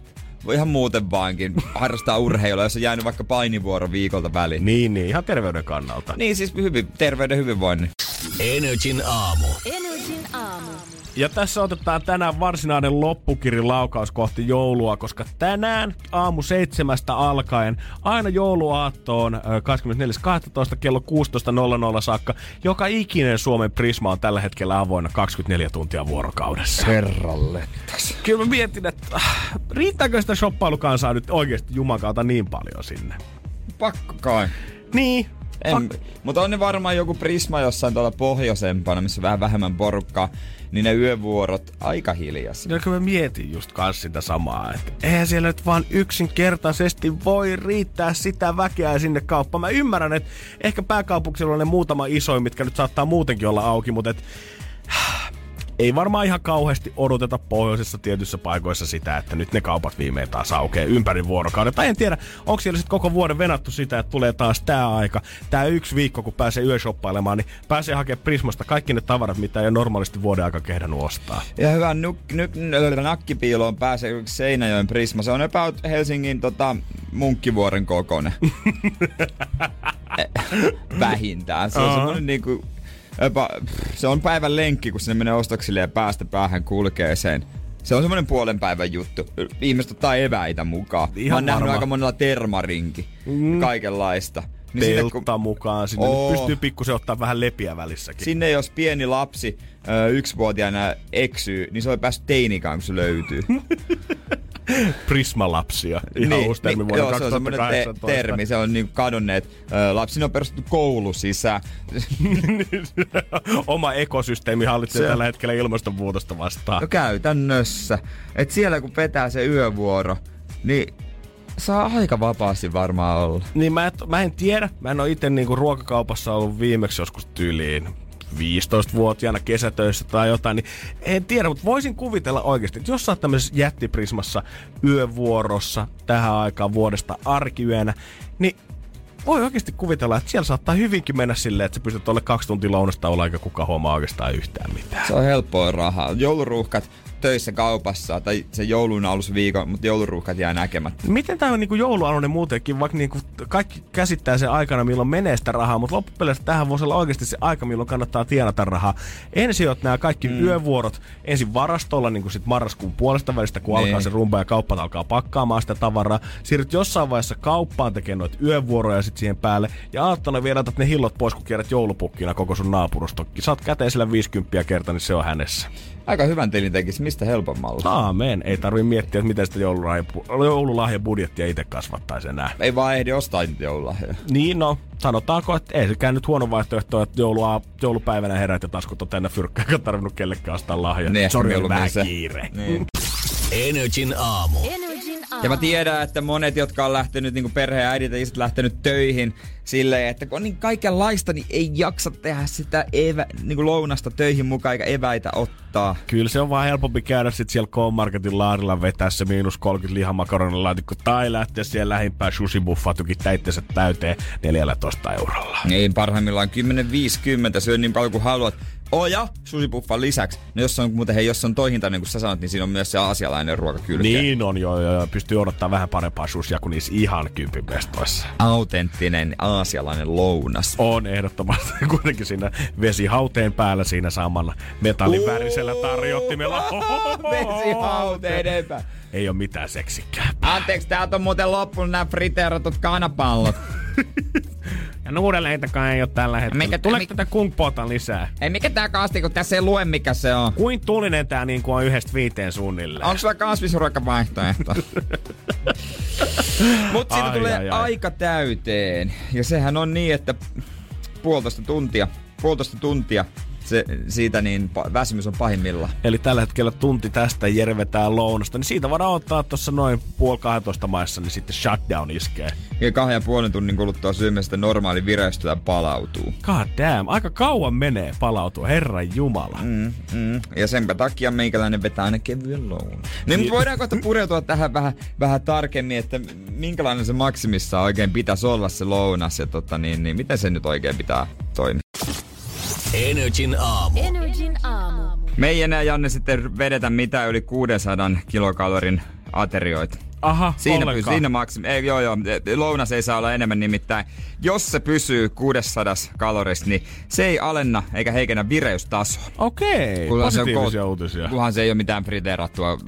Ihan muuten vaankin harrastaa urheilua, jos on jäänyt vaikka painivuoro viikolta väliin. Niin, niin, ihan terveyden kannalta. Niin siis hyvin, terveyden hyvinvoinnin. Energin aamu. Energin aamu. Ja tässä otetaan tänään varsinainen loppukirin laukaus kohti joulua, koska tänään aamu seitsemästä alkaen aina jouluaattoon ö, 24.12. kello 16.00 saakka joka ikinen Suomen Prisma on tällä hetkellä avoinna 24 tuntia vuorokaudessa. Herralle. Kyllä mä mietin, että äh, riittääkö sitä shoppailukansaa nyt oikeasti jumakauta niin paljon sinne? Pakko kai. Niin. En, mutta on ne varmaan joku Prisma jossain tuolla pohjoisempana, missä on vähän vähemmän porukkaa, niin ne yövuorot aika hiljaisia. Ja kyllä mä mietin just kans sitä samaa, että eihän siellä nyt vaan yksinkertaisesti voi riittää sitä väkeä sinne kauppaan. Mä ymmärrän, että ehkä pääkaupunkisella on ne muutama isoin, mitkä nyt saattaa muutenkin olla auki, mutta et, ei varmaan ihan kauheasti odoteta pohjoisessa tietyissä paikoissa sitä, että nyt ne kaupat viimein taas aukeaa ympäri vuorokauden. Tai en tiedä, onko siellä sitten koko vuoden venattu sitä, että tulee taas tämä aika, tämä yksi viikko, kun pääsee yöshoppailemaan, niin pääsee hakemaan Prismasta kaikki ne tavarat, mitä ei normaalisti vuoden aika kehdannut ostaa. Ja hyvä nuk, nuk, nakkipiiloon pääsee yksi Seinäjoen Prisma. Se on about Helsingin tota, munkkivuoren kokoinen. Eh, Vähintään. Se on Aha. semmoinen niinku, jopa, se on päivän lenkki, kun sinne menee ostoksille ja päästä päähän kulkee sen. Se on semmoinen puolen päivän juttu. Ihmiset ottaa eväitä mukaan. Ihan Mä oon nähnyt varma. aika monella termarinki. Mm. Kaikenlaista. Niin sinne, kun, teltta mukaan. Sinne Oo. pystyy pikkusen ottaa vähän lepiä välissäkin. sinne jos pieni lapsi ö, yksivuotiaana eksyy, niin se on päässyt teinikaan, kun se löytyy. Prismalapsia. Ihan uusi termi niin, vuonna joo, se on semmoinen te- 2018. termi, se on niin kadonneet. Ö, lapsina on perustettu koulu sisään. Oma ekosysteemi hallitsee Se- tällä hetkellä ilmastonmuutosta vastaan. No käytännössä. Et siellä kun vetää se yövuoro, niin saa aika vapaasti varmaan olla. Niin mä, et, mä en tiedä. Mä en ole itse niinku ruokakaupassa ollut viimeksi joskus tyyliin 15-vuotiaana kesätöissä tai jotain, niin en tiedä, mutta voisin kuvitella oikeasti, että jos sä oot tämmöisessä jättiprismassa yövuorossa tähän aikaan vuodesta arkiyönä, niin voi oikeasti kuvitella, että siellä saattaa hyvinkin mennä silleen, että sä pystyt olla kaksi tuntia lounasta olla eikä kukaan huomaa oikeastaan yhtään mitään. Se on helppoa rahaa. Jouluruuhkat töissä kaupassa tai se joulun alusviikon, mutta jouluruuhkat jää näkemättä. Miten tämä on niinku joulualunen muutenkin, vaikka niinku kaikki käsittää sen aikana, milloin menee sitä rahaa, mutta loppupeleissä tähän voisi olla oikeasti se aika, milloin kannattaa tienata rahaa. Ensin oot nämä kaikki mm. yövuorot ensin varastolla niin kuin sit marraskuun puolesta välistä, kun Niin. alkaa se rumba ja kauppat alkaa pakkaamaan sitä tavaraa. Siirryt jossain vaiheessa kauppaan tekemään noita yövuoroja sit siihen päälle ja aattona vielä otat ne hillot pois, kun kierrät joulupukkina koko sun naapurustokki. Saat käteisellä 50 kertaa, niin se on hänessä. Aika hyvän tilin tekisi, mistä helpommalla. Aamen. Ei tarvi miettiä, että miten sitä joululahja- joululahjabudjettia itse kasvattaisi enää. Ei vaan ehdi ostaa niitä joululahjoja. Niin no, sanotaanko, että ei sekään nyt huono vaihtoehto, että joulua, joulupäivänä herät ja taskut on täynnä fyrkkää, eikä tarvinnut kellekään ostaa lahjaa. Niin, Sori, oli mieluummin vähän kiire. Niin. Energin aamu. Energin aamu. Ja mä tiedän, että monet, jotka on lähtenyt niin perheen äidit ja isät lähtenyt töihin silleen, että kun on niin kaikenlaista, niin ei jaksa tehdä sitä evä, niin kuin lounasta töihin mukaan eikä eväitä ottaa. Kyllä se on vaan helpompi käydä sit siellä K-Marketin laarilla vetää se miinus 30 lihamakaronilaatikko tai lähteä siellä lähimpään sushi-buffatukin täitteensä täyteen 14 eurolla. Niin, parhaimmillaan 10-50, syö niin paljon kuin haluat. Oh ja, susipuffan lisäksi. No jos on muuten, hei, jos on toihinta, niin kuin sä sanot, niin siinä on myös se aasialainen ruoka kylkeen. Niin on jo, jo, jo. Pystyy odottaa vähän parempaa susia kuin niissä ihan kympinpestoissa. Autenttinen aasialainen lounas. On ehdottomasti kuitenkin siinä vesihauteen päällä siinä samalla metallin värisellä tarjottimella. Vesihauteiden pää. Ei ole mitään seksikkää. Anteeksi, täältä on muuten loppunut nämä friteeratut kanapallot. Ja nuudeleitakaan ei ole tällä hetkellä. Mikä- Tuleeko mikä- tätä kunkpoota lisää? Ei mikä tää kasti, kun tässä ei lue mikä se on. Kuin tulinen tää niin kuin on yhdestä viiteen suunnilleen? Onko sulla kasvisruokavaihtoehto? Mut siitä Ai, tulee ai, ai. aika täyteen. Ja sehän on niin, että puolitoista tuntia, puolitoista tuntia se, siitä niin väsymys on pahimmillaan. Eli tällä hetkellä tunti tästä järvetään lounasta, niin siitä voidaan ottaa tuossa noin puoli 12 maissa, niin sitten shutdown iskee. Ja kahden ja puolen tunnin kuluttua syömistä normaali vireystila palautuu. God damn, aika kauan menee palautua, herran jumala. Mm, mm. Ja senpä takia meikäläinen vetää aina kevyen lounan. Niin, mutta voidaan kohta pureutua tähän vähän, vähän tarkemmin, että minkälainen se maksimissa oikein pitäisi olla se lounas ja tota, niin, niin, miten se nyt oikein pitää toimia. Energin aamu. Energin aamu. Me ei enää, Janne, sitten vedetä mitään yli 600 kilokalorin aterioita. Aha, Siinä, pysyy, ollenkaan. siinä maksimi. Ei, joo, joo. Lounas ei saa olla enemmän nimittäin. Jos se pysyy 600 kalorista, niin se ei alenna eikä heikennä vireystasoa. Okei, Kunhan se on positiivisia uutisia. Kunhan se ei ole mitään friteerattua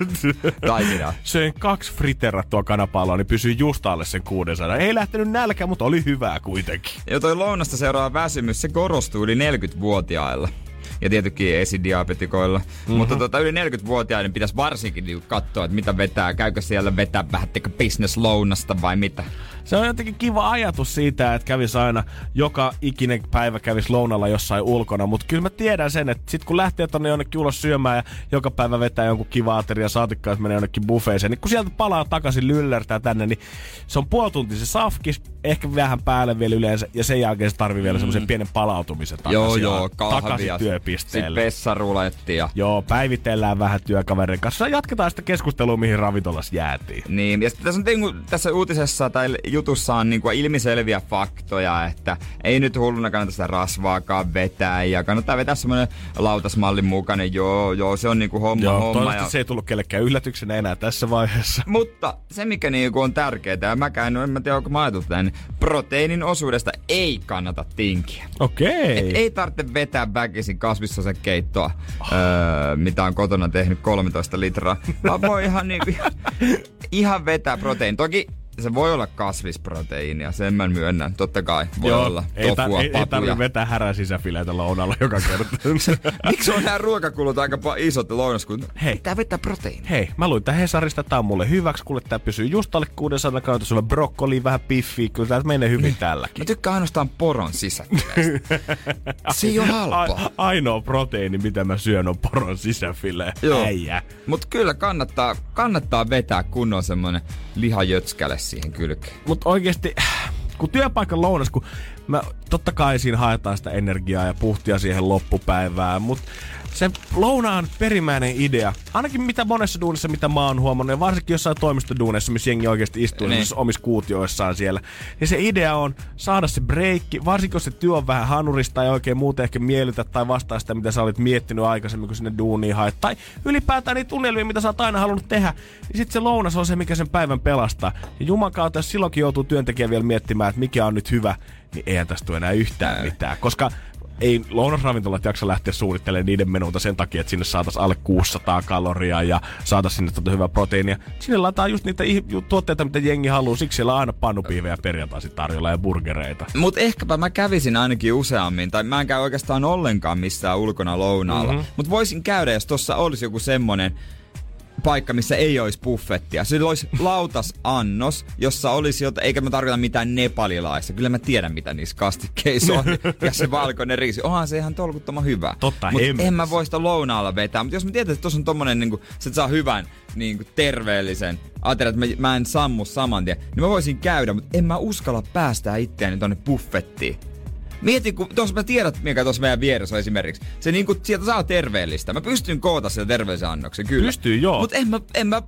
taikinaa. Söin kaksi friterattua kanapalloa, niin pysyi just alle sen 600. Ei lähtenyt nälkä, mutta oli hyvää kuitenkin. Ja toi lounasta seuraava väsymys, se korostuu yli 40-vuotiailla. Ja tietenkin esidiabetikoilla. Mm-hmm. Mutta tota, yli 40-vuotiaiden pitäisi varsinkin niinku katsoa, että mitä vetää. Käykö siellä vetää vähän teka business lounasta vai mitä? Se on jotenkin kiva ajatus siitä, että kävis aina joka ikinen päivä kävis lounalla jossain ulkona, mutta kyllä mä tiedän sen, että sit kun lähtee tonne jonnekin ulos syömään ja joka päivä vetää jonkun kiva ateria saatikkaan, että menee jonnekin buffeeseen, niin kun sieltä palaa takaisin lyllärtää tänne, niin se on puoli tuntia se safkis, ehkä vähän päälle vielä yleensä, ja sen jälkeen se tarvii vielä semmoisen pienen palautumisen takaisin, joo, joo, kahvia. takaisin Sitten työpisteelle. vessaruletti ja Joo, päivitellään vähän työkaverin kanssa. Jatketaan sitä keskustelua, mihin ravintolassa jäätiin. Niin, ja sitten tässä, on, niinku, tässä uutisessa tai jutussa on niinku ilmiselviä faktoja, että ei nyt hulluna kannata sitä rasvaakaan vetää ja kannattaa vetää semmoinen lautasmallin mukainen, joo, joo, se on niinku homma, Joo, homma. toivottavasti Ja... se ei tullut kellekään yllätyksenä enää tässä vaiheessa. Mutta se, mikä niinku on tärkeää, ja mäkään, en mä tiedä, onko mä tämän, niin proteiinin osuudesta ei kannata tinkiä. Okei. Et ei tarvitse vetää väkisin kasvissosen keittoa, öö, mitä on kotona tehnyt 13 litraa, vaan voi ihan, niin, ihan vetää proteiini. Toki se voi olla kasvisproteiinia, sen mä myönnän. Totta kai voi Joo, olla ei, tofua, ei, ei tarvitse vetää härän sisäfileitä lounalla joka kerta. Miksi on nämä ruokakulut aika isot lounas, kun Hei. pitää vetää proteiinia? Hei, mä luin tää Hesarista, tää on mulle hyväksi, kuule tää pysyy just alle 600 kautta, sulla on brokkoli, vähän piffiä, kyllä tää menee hyvin Niin. Mä tälläkin. tykkään ainoastaan poron sisäfileistä. se ei ole halpaa. A- ainoa proteiini, mitä mä syön, on poron sisäfile. Joo. Äijä. Mut kyllä kannattaa, kannattaa vetää kunnon semmonen lihajötskäle siihen kylkeen. Mutta oikeasti, kun työpaikan lounas, kun mä, totta kai siinä haetaan sitä energiaa ja puhtia siihen loppupäivään, mutta se lounaan perimmäinen idea, ainakin mitä monessa duunissa, mitä mä oon huomannut, ja varsinkin jossain toimistoduunissa, missä jengi oikeasti istuu Niin. omissa kuutioissaan siellä, niin se idea on saada se breikki, varsinkin jos se työ on vähän hanurista ja oikein muuten ehkä miellytä tai vastaa sitä, mitä sä olit miettinyt aikaisemmin, kun sinne duuniin haet, tai ylipäätään niitä tunnelmia, mitä sä oot aina halunnut tehdä, niin sitten se lounas on se, mikä sen päivän pelastaa. Ja juman kautta, jos silloinkin joutuu työntekijä vielä miettimään, että mikä on nyt hyvä, niin eihän tästä tule enää yhtään mitään, koska ei lounasravintolat jaksa lähteä suunnittelemaan niiden menuita sen takia, että sinne saataisiin alle 600 kaloria ja saataisiin sinne tota hyvää proteiinia. Sinne laitetaan just niitä tuotteita, mitä jengi haluaa. Siksi siellä on aina pannupiivejä perjantaisin tarjolla ja burgereita. Mut ehkäpä mä kävisin ainakin useammin, tai mä en käy oikeastaan ollenkaan missään ulkona lounaalla. Mm-hmm. Mut voisin käydä, jos tossa olisi joku semmonen paikka, missä ei olisi buffettia. Se olisi lautasannos, jossa olisi jota, eikä mä tarkoita mitään nepalilaista. Kyllä mä tiedän, mitä niissä kastikkeissa on. ja se valkoinen riisi. Onhan se ihan tolkuttoman hyvä. Totta Mut en mä voi sitä lounaalla vetää. Mutta jos mä tiedän, että tuossa on tommonen, niin kuin, että saa hyvän, niin kuin, terveellisen aterian, että mä, mä en sammu saman tien, niin mä voisin käydä, mutta en mä uskalla päästää itseäni tonne buffettiin. Mieti, kun tuossa mä tiedät, mikä tuossa meidän vieressä on esimerkiksi. Se niinku, sieltä saa terveellistä. Mä pystyn koota sieltä terveellisen annoksen, kyllä. Pystyy, joo. Mutta en mä, en mä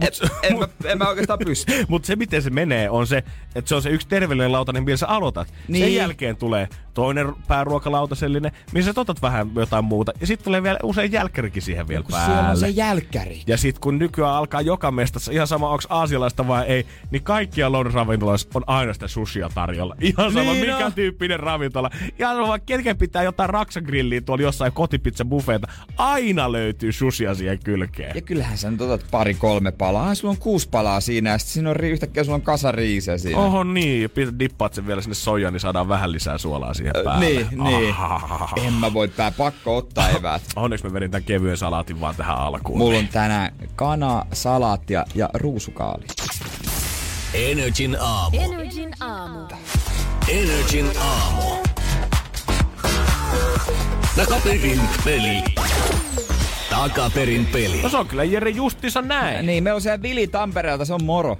en, en, mä, en mä oikeastaan pysty. Mutta se, miten se menee, on se, että se on se yksi terveellinen lautanen, millä sä aloitat. Niin. Sen Niin. jälkeen tulee toinen pääruokalautasellinen, missä sä otat vähän jotain muuta. Ja sitten tulee vielä usein jälkkärikin siihen vielä Kun siellä on päälle. se jälkkäri. Ja sitten kun nykyään alkaa joka mestassa, ihan sama onko aasialaista vai ei, niin kaikkia lounasravintoloissa on aina sitä sushia tarjolla. Ihan sama Niin mikä on. tyyppinen ravintola. Ihan sama ketkä pitää jotain raksagrilliä tuolla jossain kotipizza buffeeta. Aina löytyy sushia siihen kylkeen. Ja kyllähän sä nyt otat pari kolme palaa. Ah, sulla on kuusi palaa siinä ja sitten siinä on ri- yhtäkkiä sulla on kasa riisiä siinä. Oho niin, ja dippaat sen vielä sinne soijaan, niin saadaan vähän lisää suolaa siihen päälle. Niin, niin. En mä voi pää, pakko ottaa eväät. Onneksi mä vedin tämän kevyen salaatin vaan tähän alkuun. Mulla on tänään kana, salaattia ja ruusukaali. Energin aamu. Energin aamu. Energin aamu. Takaperin peli. Takaperin peli. No se on kyllä Jere justiinsa näin. Niin, meillä on siellä Vili Tampereelta, se on moro.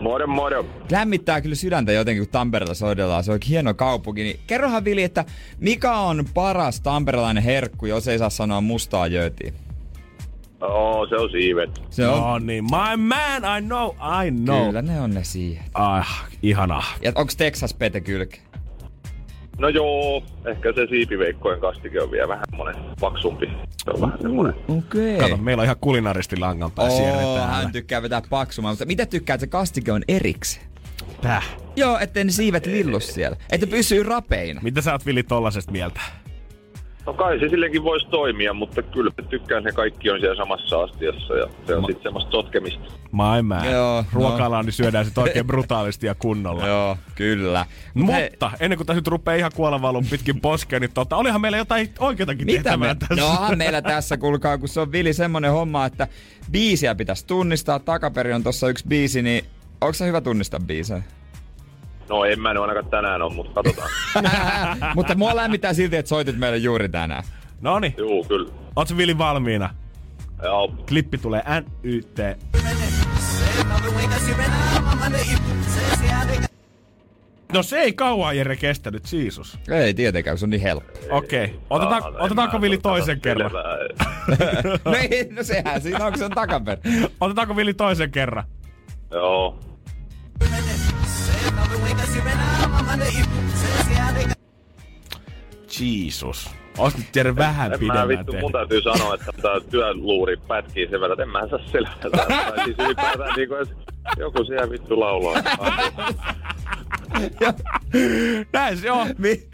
Moro, moro. Lämmittää kyllä sydäntä jotenkin, kun Tampereella soitellaan. Se on hieno kaupunki. Niin kerrohan Vili, että mikä on paras tamperelainen herkku, jos ei saa sanoa mustaa jöötiä? Oo, se on siivet. Se on. No niin, my man, I know, I know. Kyllä ne on ne siihen. Ah, ihanaa. Ja onks Texas pete kylke? No joo, ehkä se siipiveikkojen kastike on vielä vähän semmonen paksumpi. Se on vähän semmonen. Okei. Kato, meillä on ihan kulinaristi langan päässä Oo, täällä. hän tykkää vetää paksumaan, mutta mitä tykkää, että se kastike on erikseen? Täh. Joo, ettei ne siivet lillu siellä. Että pysyy rapeina. Mitä sä oot Vili tollasesta mieltä? No kai se silleenkin voisi toimia, mutta kyllä mä tykkään, että ne kaikki on siellä samassa astiassa ja se on sitten semmoista sotkemista. My man. Joo, Ruokaillaan, niin syödään sit oikein brutaalisti ja kunnolla. Joo, kyllä. Mutta ennen kuin tässä nyt rupeaa ihan kuolevalun pitkin poskea, niin tota, olihan meillä jotain oikeatakin mitä tehtävää me? tässä. No onhan meillä tässä, kuulkaa, kun se on Vili semmonen homma, että biisiä pitäisi tunnistaa. Takaperi on tossa yksi biisi, niin onko se hyvä tunnistaa biisejä? No en mä nyt ainakaan tänään ole, mutta katsotaan. Mutta mua lämmittää silti, että soitit meille juuri tänään. Noni, Juu, kyllä. ootko Vili valmiina? Joo, Klippi tulee NYT. No se ei kauan Jere kestänyt, Siisus. Ei tietenkään, se on niin helppo. Okei, okay. Otetaan, en otetaanko mä- Vili toisen kerran? No, ei, no sehän siinä on, kun se on takaperi. Otetaanko Vili toisen kerran? Joo. Jeesus. Ois nyt Jere vähän En mä pidemmän vittu, mun täytyy sanoa, että tää työluuri pätkii sen verran, että en mä saa selvää. Tai siis ylipäätään niinku, että joku siellä vittu laulaa. Näin se on. Mi-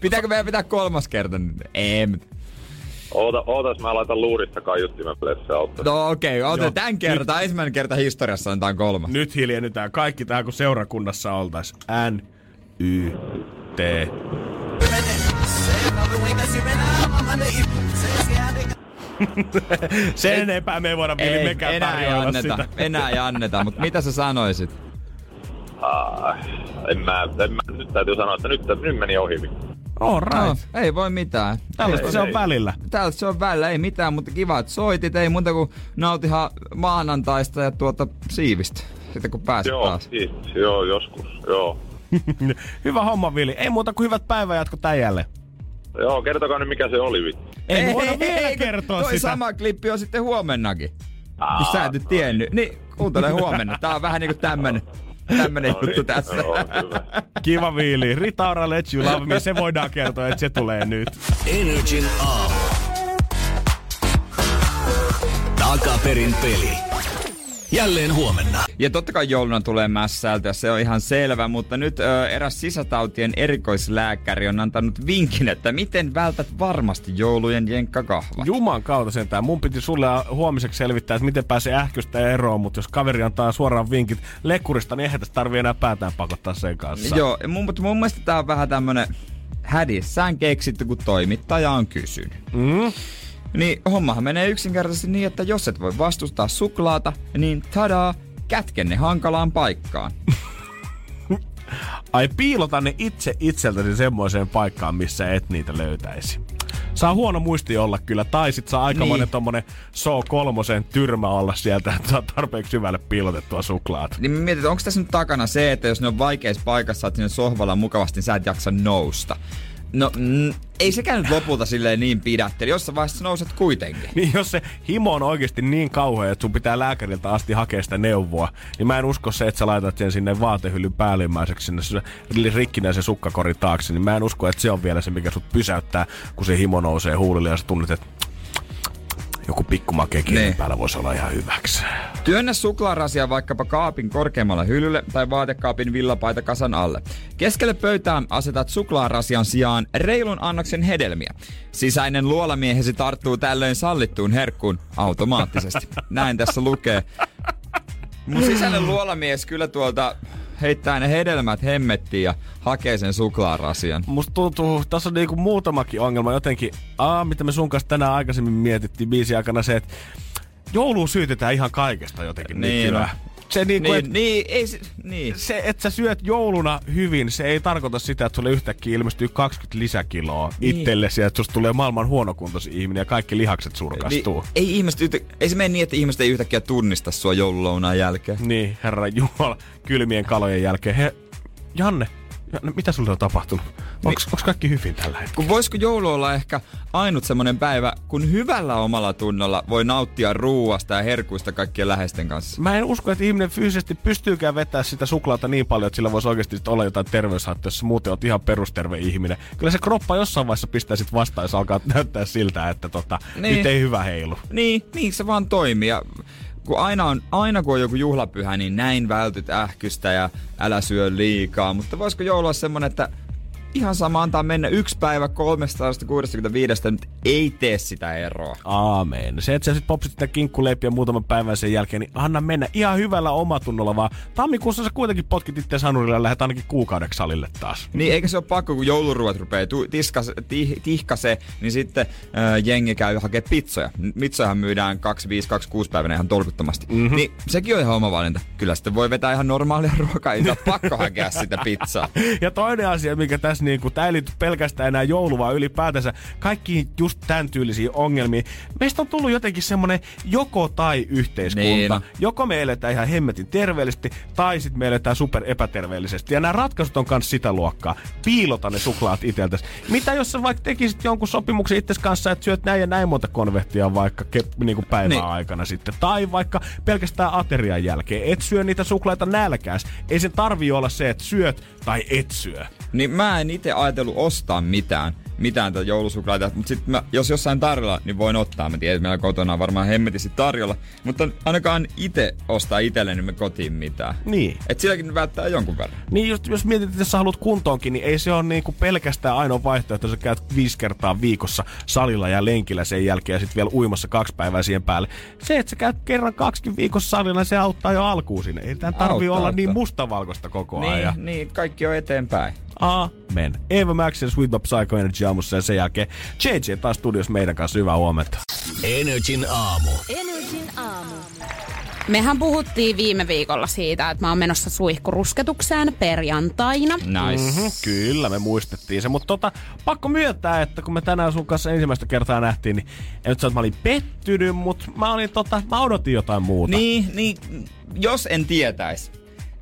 Pitääkö meidän pitää kolmas kerta? nyt? Ei. Oota, ootas, mä laitan luurista kaiuttimen se auttaa. No okei, okay, Joo. tämän kerran. Tämä ensimmäinen kerta historiassa on tämä kolmas. Nyt hiljennytään kaikki tähän, kun seurakunnassa oltais. N, Y, T. Sen enempää me ei voida Ei, mekään enää ei anneta. sitä. Enää ei anneta, mutta mitä sä sanoisit? Ah, en mä, en mä, nyt täytyy sanoa, että nyt, nyt meni ohi. All No, right. ei voi mitään. Tällaista ei, se on ei. välillä. Täältä se on välillä, ei mitään, mutta kiva, että soitit. Ei muuta kuin nautihan maanantaista ja tuota siivistä. Sitten kun pääsit Joo, taas. kiitos. Joo, joskus. Joo. Hyvä homma, Vili. Ei muuta kuin hyvät päivänjatko täijälle. Joo, kertokaa nyt mikä se oli vittu. Ei, ei voida vielä kun kertoa toi sitä. sama klippi on sitten huomennakin. Aa, sä et nyt tiennyt. Niin, kuuntele huomenna. Tää on vähän niinku tämmönen, tämmönen no juttu niin, tässä. Joo. Kiva Viili. Rita Ora, Let You Love Me. Se voidaan kertoa, että se tulee nyt. Energin aamu. Takaperin peli. Jälleen huomenna. Ja totta kai jouluna tulee mässäiltyä, se on ihan selvä, mutta nyt ö, eräs sisätautien erikoislääkäri on antanut vinkin, että miten vältät varmasti joulujen jenkkakahva. Juman kautta sentään. Mun piti sulle huomiseksi selvittää, että miten pääsee ähkystä eroon, mutta jos kaveri antaa suoraan vinkit lekkurista, niin eihän tästä tarvii enää päätään pakottaa sen kanssa. Joo, mun, mutta mun mielestä tää on vähän tämmönen hädissään keksitty, kun toimittaja on kysynyt. Mm? Niin hommahan menee yksinkertaisesti niin, että jos et voi vastustaa suklaata, niin tadaa, kätken ne hankalaan paikkaan. Ai piilota ne itse itseltäsi semmoiseen paikkaan, missä et niitä löytäisi. Saa huono muisti olla kyllä, tai sit saa aikamoinen Niin. tommonen So kolmosen tyrmä olla sieltä, että saa tarpeeksi syvälle piilotettua suklaata. Niin että onko tässä nyt takana se, että jos ne on vaikeassa paikassa, että sinne sohvalla mukavasti, niin sä et jaksa nousta. No, mm, ei sekään nyt lopulta silleen niin pidätteli. Jossain vaiheessa nouset kuitenkin. Niin jos se himo on oikeasti niin kauhea, että sun pitää lääkäriltä asti hakea sitä neuvoa, niin mä en usko se, että sä laitat sen sinne vaatehyllyn päällimmäiseksi sinne se rikkinäisen sukkakorin taakse, niin mä en usko, että se on vielä se, mikä sut pysäyttää, kun se himo nousee huulille ja sä tunnet, että joku pikkumakea kielen Niin. päällä voisi olla ihan hyväksi. Työnnä suklaarasia vaikkapa kaapin korkeammalla hyllylle tai vaatekaapin villapaita kasan alle. Keskelle pöytää asetat suklaarasian sijaan reilun annoksen hedelmiä. Sisäinen luolamiehesi tarttuu tällöin sallittuun herkkuun automaattisesti. Näin tässä lukee. Mun sisäinen luolamies kyllä tuolta heittää ne hedelmät hemmettiin ja hakee sen suklaarasian. Musta tuntuu, tässä on niinku muutamakin ongelma jotenkin. Aa, mitä me sun kanssa tänään aikaisemmin mietittiin biisin aikana se, että jouluun syytetään ihan kaikesta jotenkin Niin nykyään. Se, niinku, Niin, et, niin, ei se, niin. se, että sä syöt jouluna hyvin, se ei tarkoita sitä, että sulle yhtäkkiä ilmestyy 20 lisäkiloa Niin. itsellesi ja että susta tulee maailman huonokuntoisin ihminen ja kaikki lihakset surkastuu. Niin, ei, ihmiset, yhtä, ei se mene niin, että ihmiset ei yhtäkkiä tunnista sua joululounaan jälkeen. Niin, herra Jumala, kylmien kalojen jälkeen. He, Janne, Janne, mitä sulle on tapahtunut? Onks, onks kaikki hyvin tällä hetkellä? Kun voisiko joulu olla ehkä ainut semmonen päivä, kun hyvällä omalla tunnolla voi nauttia ruuasta ja herkuista kaikkien läheisten kanssa. Mä en usko, että ihminen fyysisesti pystyykään vetää sitä suklaata niin paljon, että sillä voisi oikeasti olla jotain terveyshaittoja, jos muuten oot ihan perusterve ihminen. Kyllä se kroppa jossain vaiheessa pistää sit vastaan, jos alkaa näyttää siltä, että tota, Niin. nyt ei hyvä heilu. Niin, niin se vaan toimii. Ja kun aina, on, aina kun on joku juhlapyhä, niin näin vältyt ähkystä ja älä syö liikaa. Mutta voisiko joulu olla semmonen, että ihan sama antaa mennä yksi päivä 365, nyt ei tee sitä eroa. Aamen. Se, että sä sit popsit sitä kinkkuleipiä muutaman päivän sen jälkeen, niin anna mennä ihan hyvällä omatunnolla vaan. Tammikuussa sä kuitenkin potkit itse sanurilla ja lähdet ainakin kuukaudeksi salille taas. Niin eikä se ole pakko, kun jouluruot rupeaa tiskas, tih, tihkase, niin sitten äh, jengi käy hakea pizzoja. Pizzojahan myydään 25-26 päivänä ihan tolkuttomasti. Mm-hmm. Niin sekin on ihan oma valinta. Kyllä sitten voi vetää ihan normaalia ruokaa, ei pakko hakea sitä pizzaa. Ja toinen asia, mikä tässä niinku, tää ei liity pelkästään enää joulu, vaan ylipäätänsä kaikkiin just tämän tyylisiin ongelmiin. Meistä on tullut jotenkin semmonen joko tai yhteiskunta. Niin. Joko me eletään ihan hemmetin terveellisesti, tai sitten me eletään super epäterveellisesti. Ja nämä ratkaisut on kanssa sitä luokkaa. Piilota ne suklaat iteltäs. Mitä jos sä vaikka tekisit jonkun sopimuksen itses kanssa, että syöt näin ja näin monta konvehtia vaikka ke, niinku päivän Niin. aikana sitten. Tai vaikka pelkästään aterian jälkeen. Et syö niitä suklaita nälkääs. Ei sen tarvii olla se, että syöt tai et syö. Niin mä en itse ajatellut ostaa mitään, mitään tätä joulusuklaita, mutta sitten jos jossain tarjolla, niin voin ottaa. Mä tiedän, että meillä kotona on varmaan hemmetisti tarjolla, mutta ainakaan itse ostaa itselleni me kotiin mitään. Niin. Et silläkin välttää jonkun verran. Niin just, jos mietit, että jos sä haluat kuntoonkin, niin ei se ole niinku pelkästään ainoa vaihtoehto, että sä käyt viisi kertaa viikossa salilla ja lenkillä sen jälkeen ja sitten vielä uimassa kaksi päivää siihen päälle. Se, että sä käyt kerran kaksi viikossa salilla, se auttaa jo alkuun sinne. Ei tämän tarvii olla auttaa. niin mustavalkoista koko ajan. Niin, niin, kaikki on eteenpäin. Amen. Eva Max ja Sweet Bob Psycho Energy aamussa ja sen jälkeen JJ taas studios meidän kanssa. Hyvää huomenta. Energin aamu. Energin aamu. Mehän puhuttiin viime viikolla siitä, että mä oon menossa suihkurusketukseen perjantaina. Nice. Mm-hmm, kyllä, me muistettiin se. Mutta tota, pakko myöntää, että kun me tänään sun kanssa ensimmäistä kertaa nähtiin, niin en nyt sano, että mä olin pettynyt, mutta mä, olin, tota, mä odotin jotain muuta. Niin, niin, jos en tietäisi,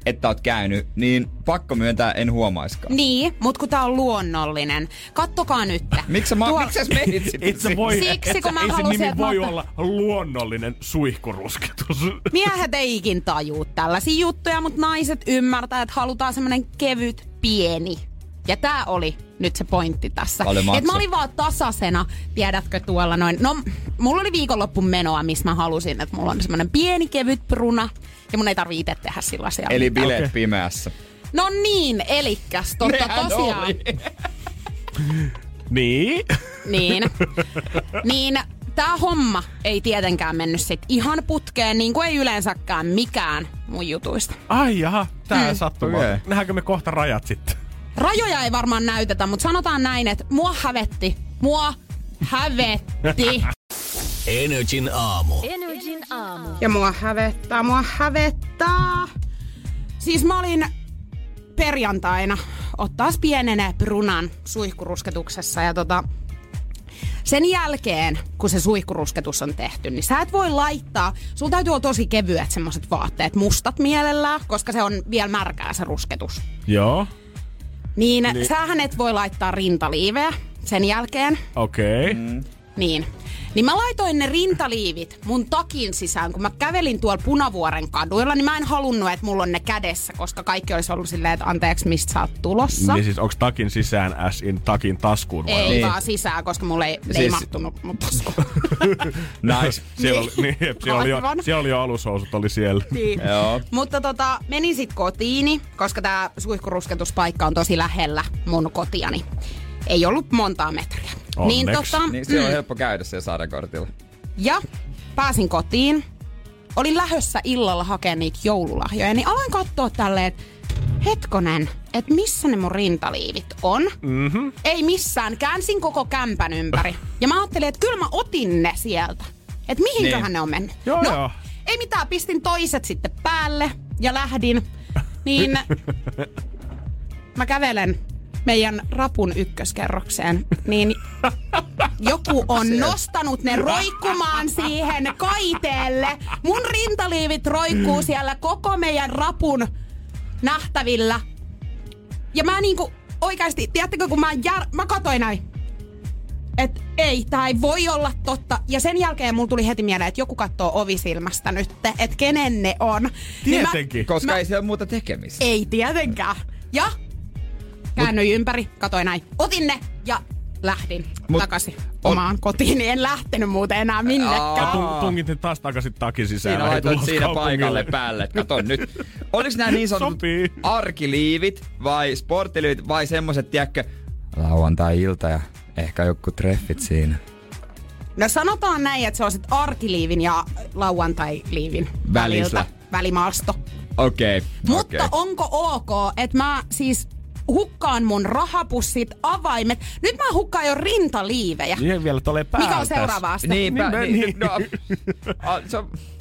että oot käynyt, niin pakko myöntää en huomaiskaan. Niin, mut kun tää on luonnollinen. Kattokaa nyt. Miksi ma- Tuo- miksi sä menit sitten voi, Siksi, kun mä ei se halusin, nimi että mä voi olla luonnollinen suihkurusketus. Miehet ei ikin tajuu tällaisia juttuja, mutta naiset ymmärtää, että halutaan semmonen kevyt, pieni. Ja tää oli nyt se pointti tässä. Et mä olin vaan tasasena, tiedätkö tuolla noin. No, mulla oli viikonloppun menoa, missä mä halusin, että mulla on semmonen pieni, kevyt pruna. Ja mun ei tarvi itse tehdä sellaisia. Eli mitään. bileet Okei. pimeässä. No niin, elikkäs, totta Nehän tosiaan. oli. niin? Niin. niin tämä homma ei tietenkään mennyt sit ihan putkeen, niin kuin ei yleensäkään mikään mun jutuista. Ai jaha, tää mm. Okei. sattumaa. Okay. Nähdäänkö me kohta rajat sitten? Rajoja ei varmaan näytetä, mutta sanotaan näin, että mua hävetti. Mua hävetti. Energin aamu. Energin aamu. Ja mua hävettää, mua hävettää. Siis mä olin perjantaina ottaa pienenä Brunan suihkurusketuksessa ja tota, sen jälkeen, kun se suihkurusketus on tehty, niin sä et voi laittaa, sulla täytyy olla tosi kevyet semmoset vaatteet, mustat mielellään, koska se on vielä märkää se rusketus. Joo. Niin, niin, sähän et voi laittaa rintaliiveä sen jälkeen. Okei. Okay. Mm. Niin. Niin mä laitoin ne rintaliivit mun takin sisään, kun mä kävelin tuolla Punavuoren kaduilla, niin mä en halunnut, että mulla on ne kädessä, koska kaikki olisi ollut silleen, että anteeksi, mistä sä oot tulossa. Niin siis onks takin sisään as in takin taskuun vai? Ei Niin. vaan sisään, koska mulle ei, siis... ei mahtunut mun taskuun. Nice. Siellä, oli, niin, jep, siellä, oli jo, siellä oli jo alushousut, oli siellä. niin. Joo. Mutta tota, menin sit kotiini, koska tää suihkurusketuspaikka on tosi lähellä mun kotiani. Ei ollut montaa metriä. Niin, Onneksi. tota, Niin siellä on helppo käydä siellä sadekortilla. Ja pääsin kotiin. Olin lähössä illalla hakemaan niitä joululahjoja, niin aloin katsoa tälleen, että hetkonen, että missä ne mun rintaliivit on. Mm-hmm. Ei missään. Käänsin koko kämpän ympäri. Ja mä ajattelin, että kyllä mä otin ne sieltä. Että mihinköhän Niin. ne on mennyt. Joo, no, joo. ei mitään, pistin toiset sitten päälle ja lähdin. Niin mä kävelen meidän rapun ykköskerrokseen, niin joku on nostanut ne roikkumaan siihen kaiteelle. Mun rintaliivit roikkuu siellä koko meidän rapun nähtävillä. Ja mä niinku oikeasti, tiedättekö kun mä, jär, mä katoin näin. Et ei, tää ei voi olla totta. Ja sen jälkeen mulla tuli heti mieleen, että joku katsoo ovisilmästä nyt, että kenen ne on. Niin mä- Tietenkin. Koska Mä- ei siellä ole muuta tekemistä. ei tietenkään. Ja käännyin ympäri, katoin näin. Otin ne ja lähdin Mut- takaisin omaan kotiin. Niin en lähtenyt muuten enää minnekään. Tung, tungit ne taas takaisin takin sisään. Siinä laitoit siinä kaupungille. paikalle päälle. Kato nyt. Oliko nämä niin sanotut Sopii. arkiliivit vai sporttiliivit vai semmoset, tiedätkö, lauantai-ilta ja ehkä joku treffit siinä. No sanotaan näin, että se on sit arkiliivin ja lauantai-liivin väliltä. Välimaasto. Okei. Okay, Mutta okay. onko ok, että mä siis hukkaan mun rahapussit, avaimet. Nyt mä hukkaan jo rintaliivejä. Niin vielä tulee päällä Mikä on seuraava aste? Niin, Niin, niin, niin. no, a, se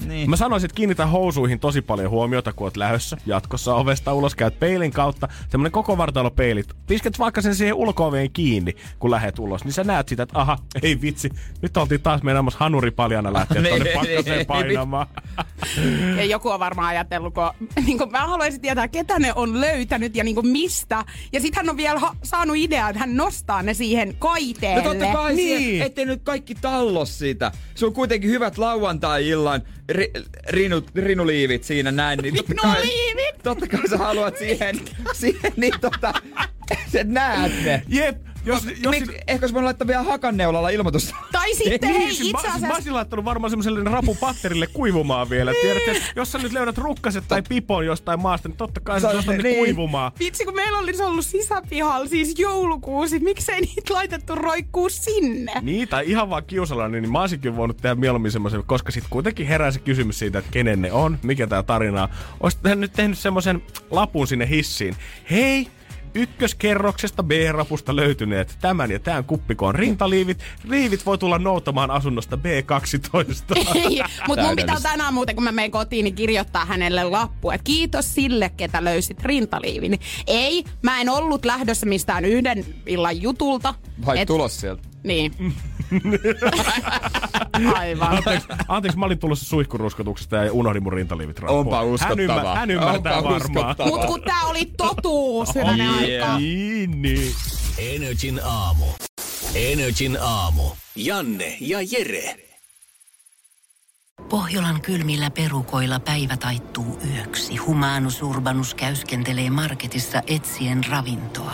niin. Mä sanoisin, että kiinnitä housuihin tosi paljon huomiota, kun oot lähdössä. Jatkossa ovesta ulos käyt peilin kautta. Semmonen koko vartalopeilit. Pisket vaikka sen siihen ulko kiinni, kun lähet ulos. Niin sä näet sitä, että aha, ei vitsi. Nyt oltiin taas meidän hanuri paljana lähteä tonne niin, pakkaseen painamaan. Ja joku on varmaan ajatellut, kun, niin kun mä haluaisin tietää, ketä ne on löytänyt ja niin kuin mistä. Ja sitten hän on vielä ha- saanut idean, että hän nostaa ne siihen No kaiteelle. totta kai Niin. niin. ettei nyt kaikki tallos sitä. Se on kuitenkin hyvät lauantai-illan ri, rinu, rinuliivit siinä näin. Niin totta kai, Rinuliivit? totta kai sä haluat siihen, siihen niin tota, sä näet ne. Jep, jos, jos, Miksi, ehkä olisi voinut laittaa vielä hakanneulalla ilmoitusta. Tai sitten Niin, hei, siis itse mä, siis mä asiassa... olisin laittanut varmaan semmoiselle rapupatterille kuivumaan vielä. Tiedätkö, että jos sä nyt löydät rukkaset tai pipon jostain maasta, niin totta kai sä ne niin. kuivumaan. Vitsi, kun meillä olisi ollut sisäpihalla siis joulukuusi, miksei niitä laitettu roikkuu sinne? Niin, tai ihan vaan kiusallinen, niin mä olisinkin voinut tehdä mieluummin semmoisen, koska sitten kuitenkin herää se kysymys siitä, että kenen ne on, mikä tää tarina on. Olisit nyt tehnyt semmoisen lapun sinne hissiin. Hei, ykköskerroksesta B-rapusta löytyneet tämän ja tämän kuppikoon rintaliivit. Liivit voi tulla noutamaan asunnosta B12. Ei, mutta mun pitää tänään muuten, kun mä menen kotiin, niin kirjoittaa hänelle lappu, että kiitos sille, ketä löysit rintaliivin. Ei, mä en ollut lähdössä mistään yhden illan jutulta. Vai Et- tulos sieltä? Niin. Aivan. Anteeksi, anteeksi, mä olin tulossa suihkuruskotuksesta ja unohdin mun rintaliivit rappuun. Onpa Hän, uskottavaa. hän ymmärtää Onpa varmaan. uskottavaa. Mut kun tää oli totuus, hyvänen Yeah. aika. Niin, niin. Energin aamu. Energin aamu. Janne ja Jere. Pohjolan kylmillä perukoilla päivä taittuu yöksi. Humanus Urbanus käyskentelee marketissa etsien ravintoa.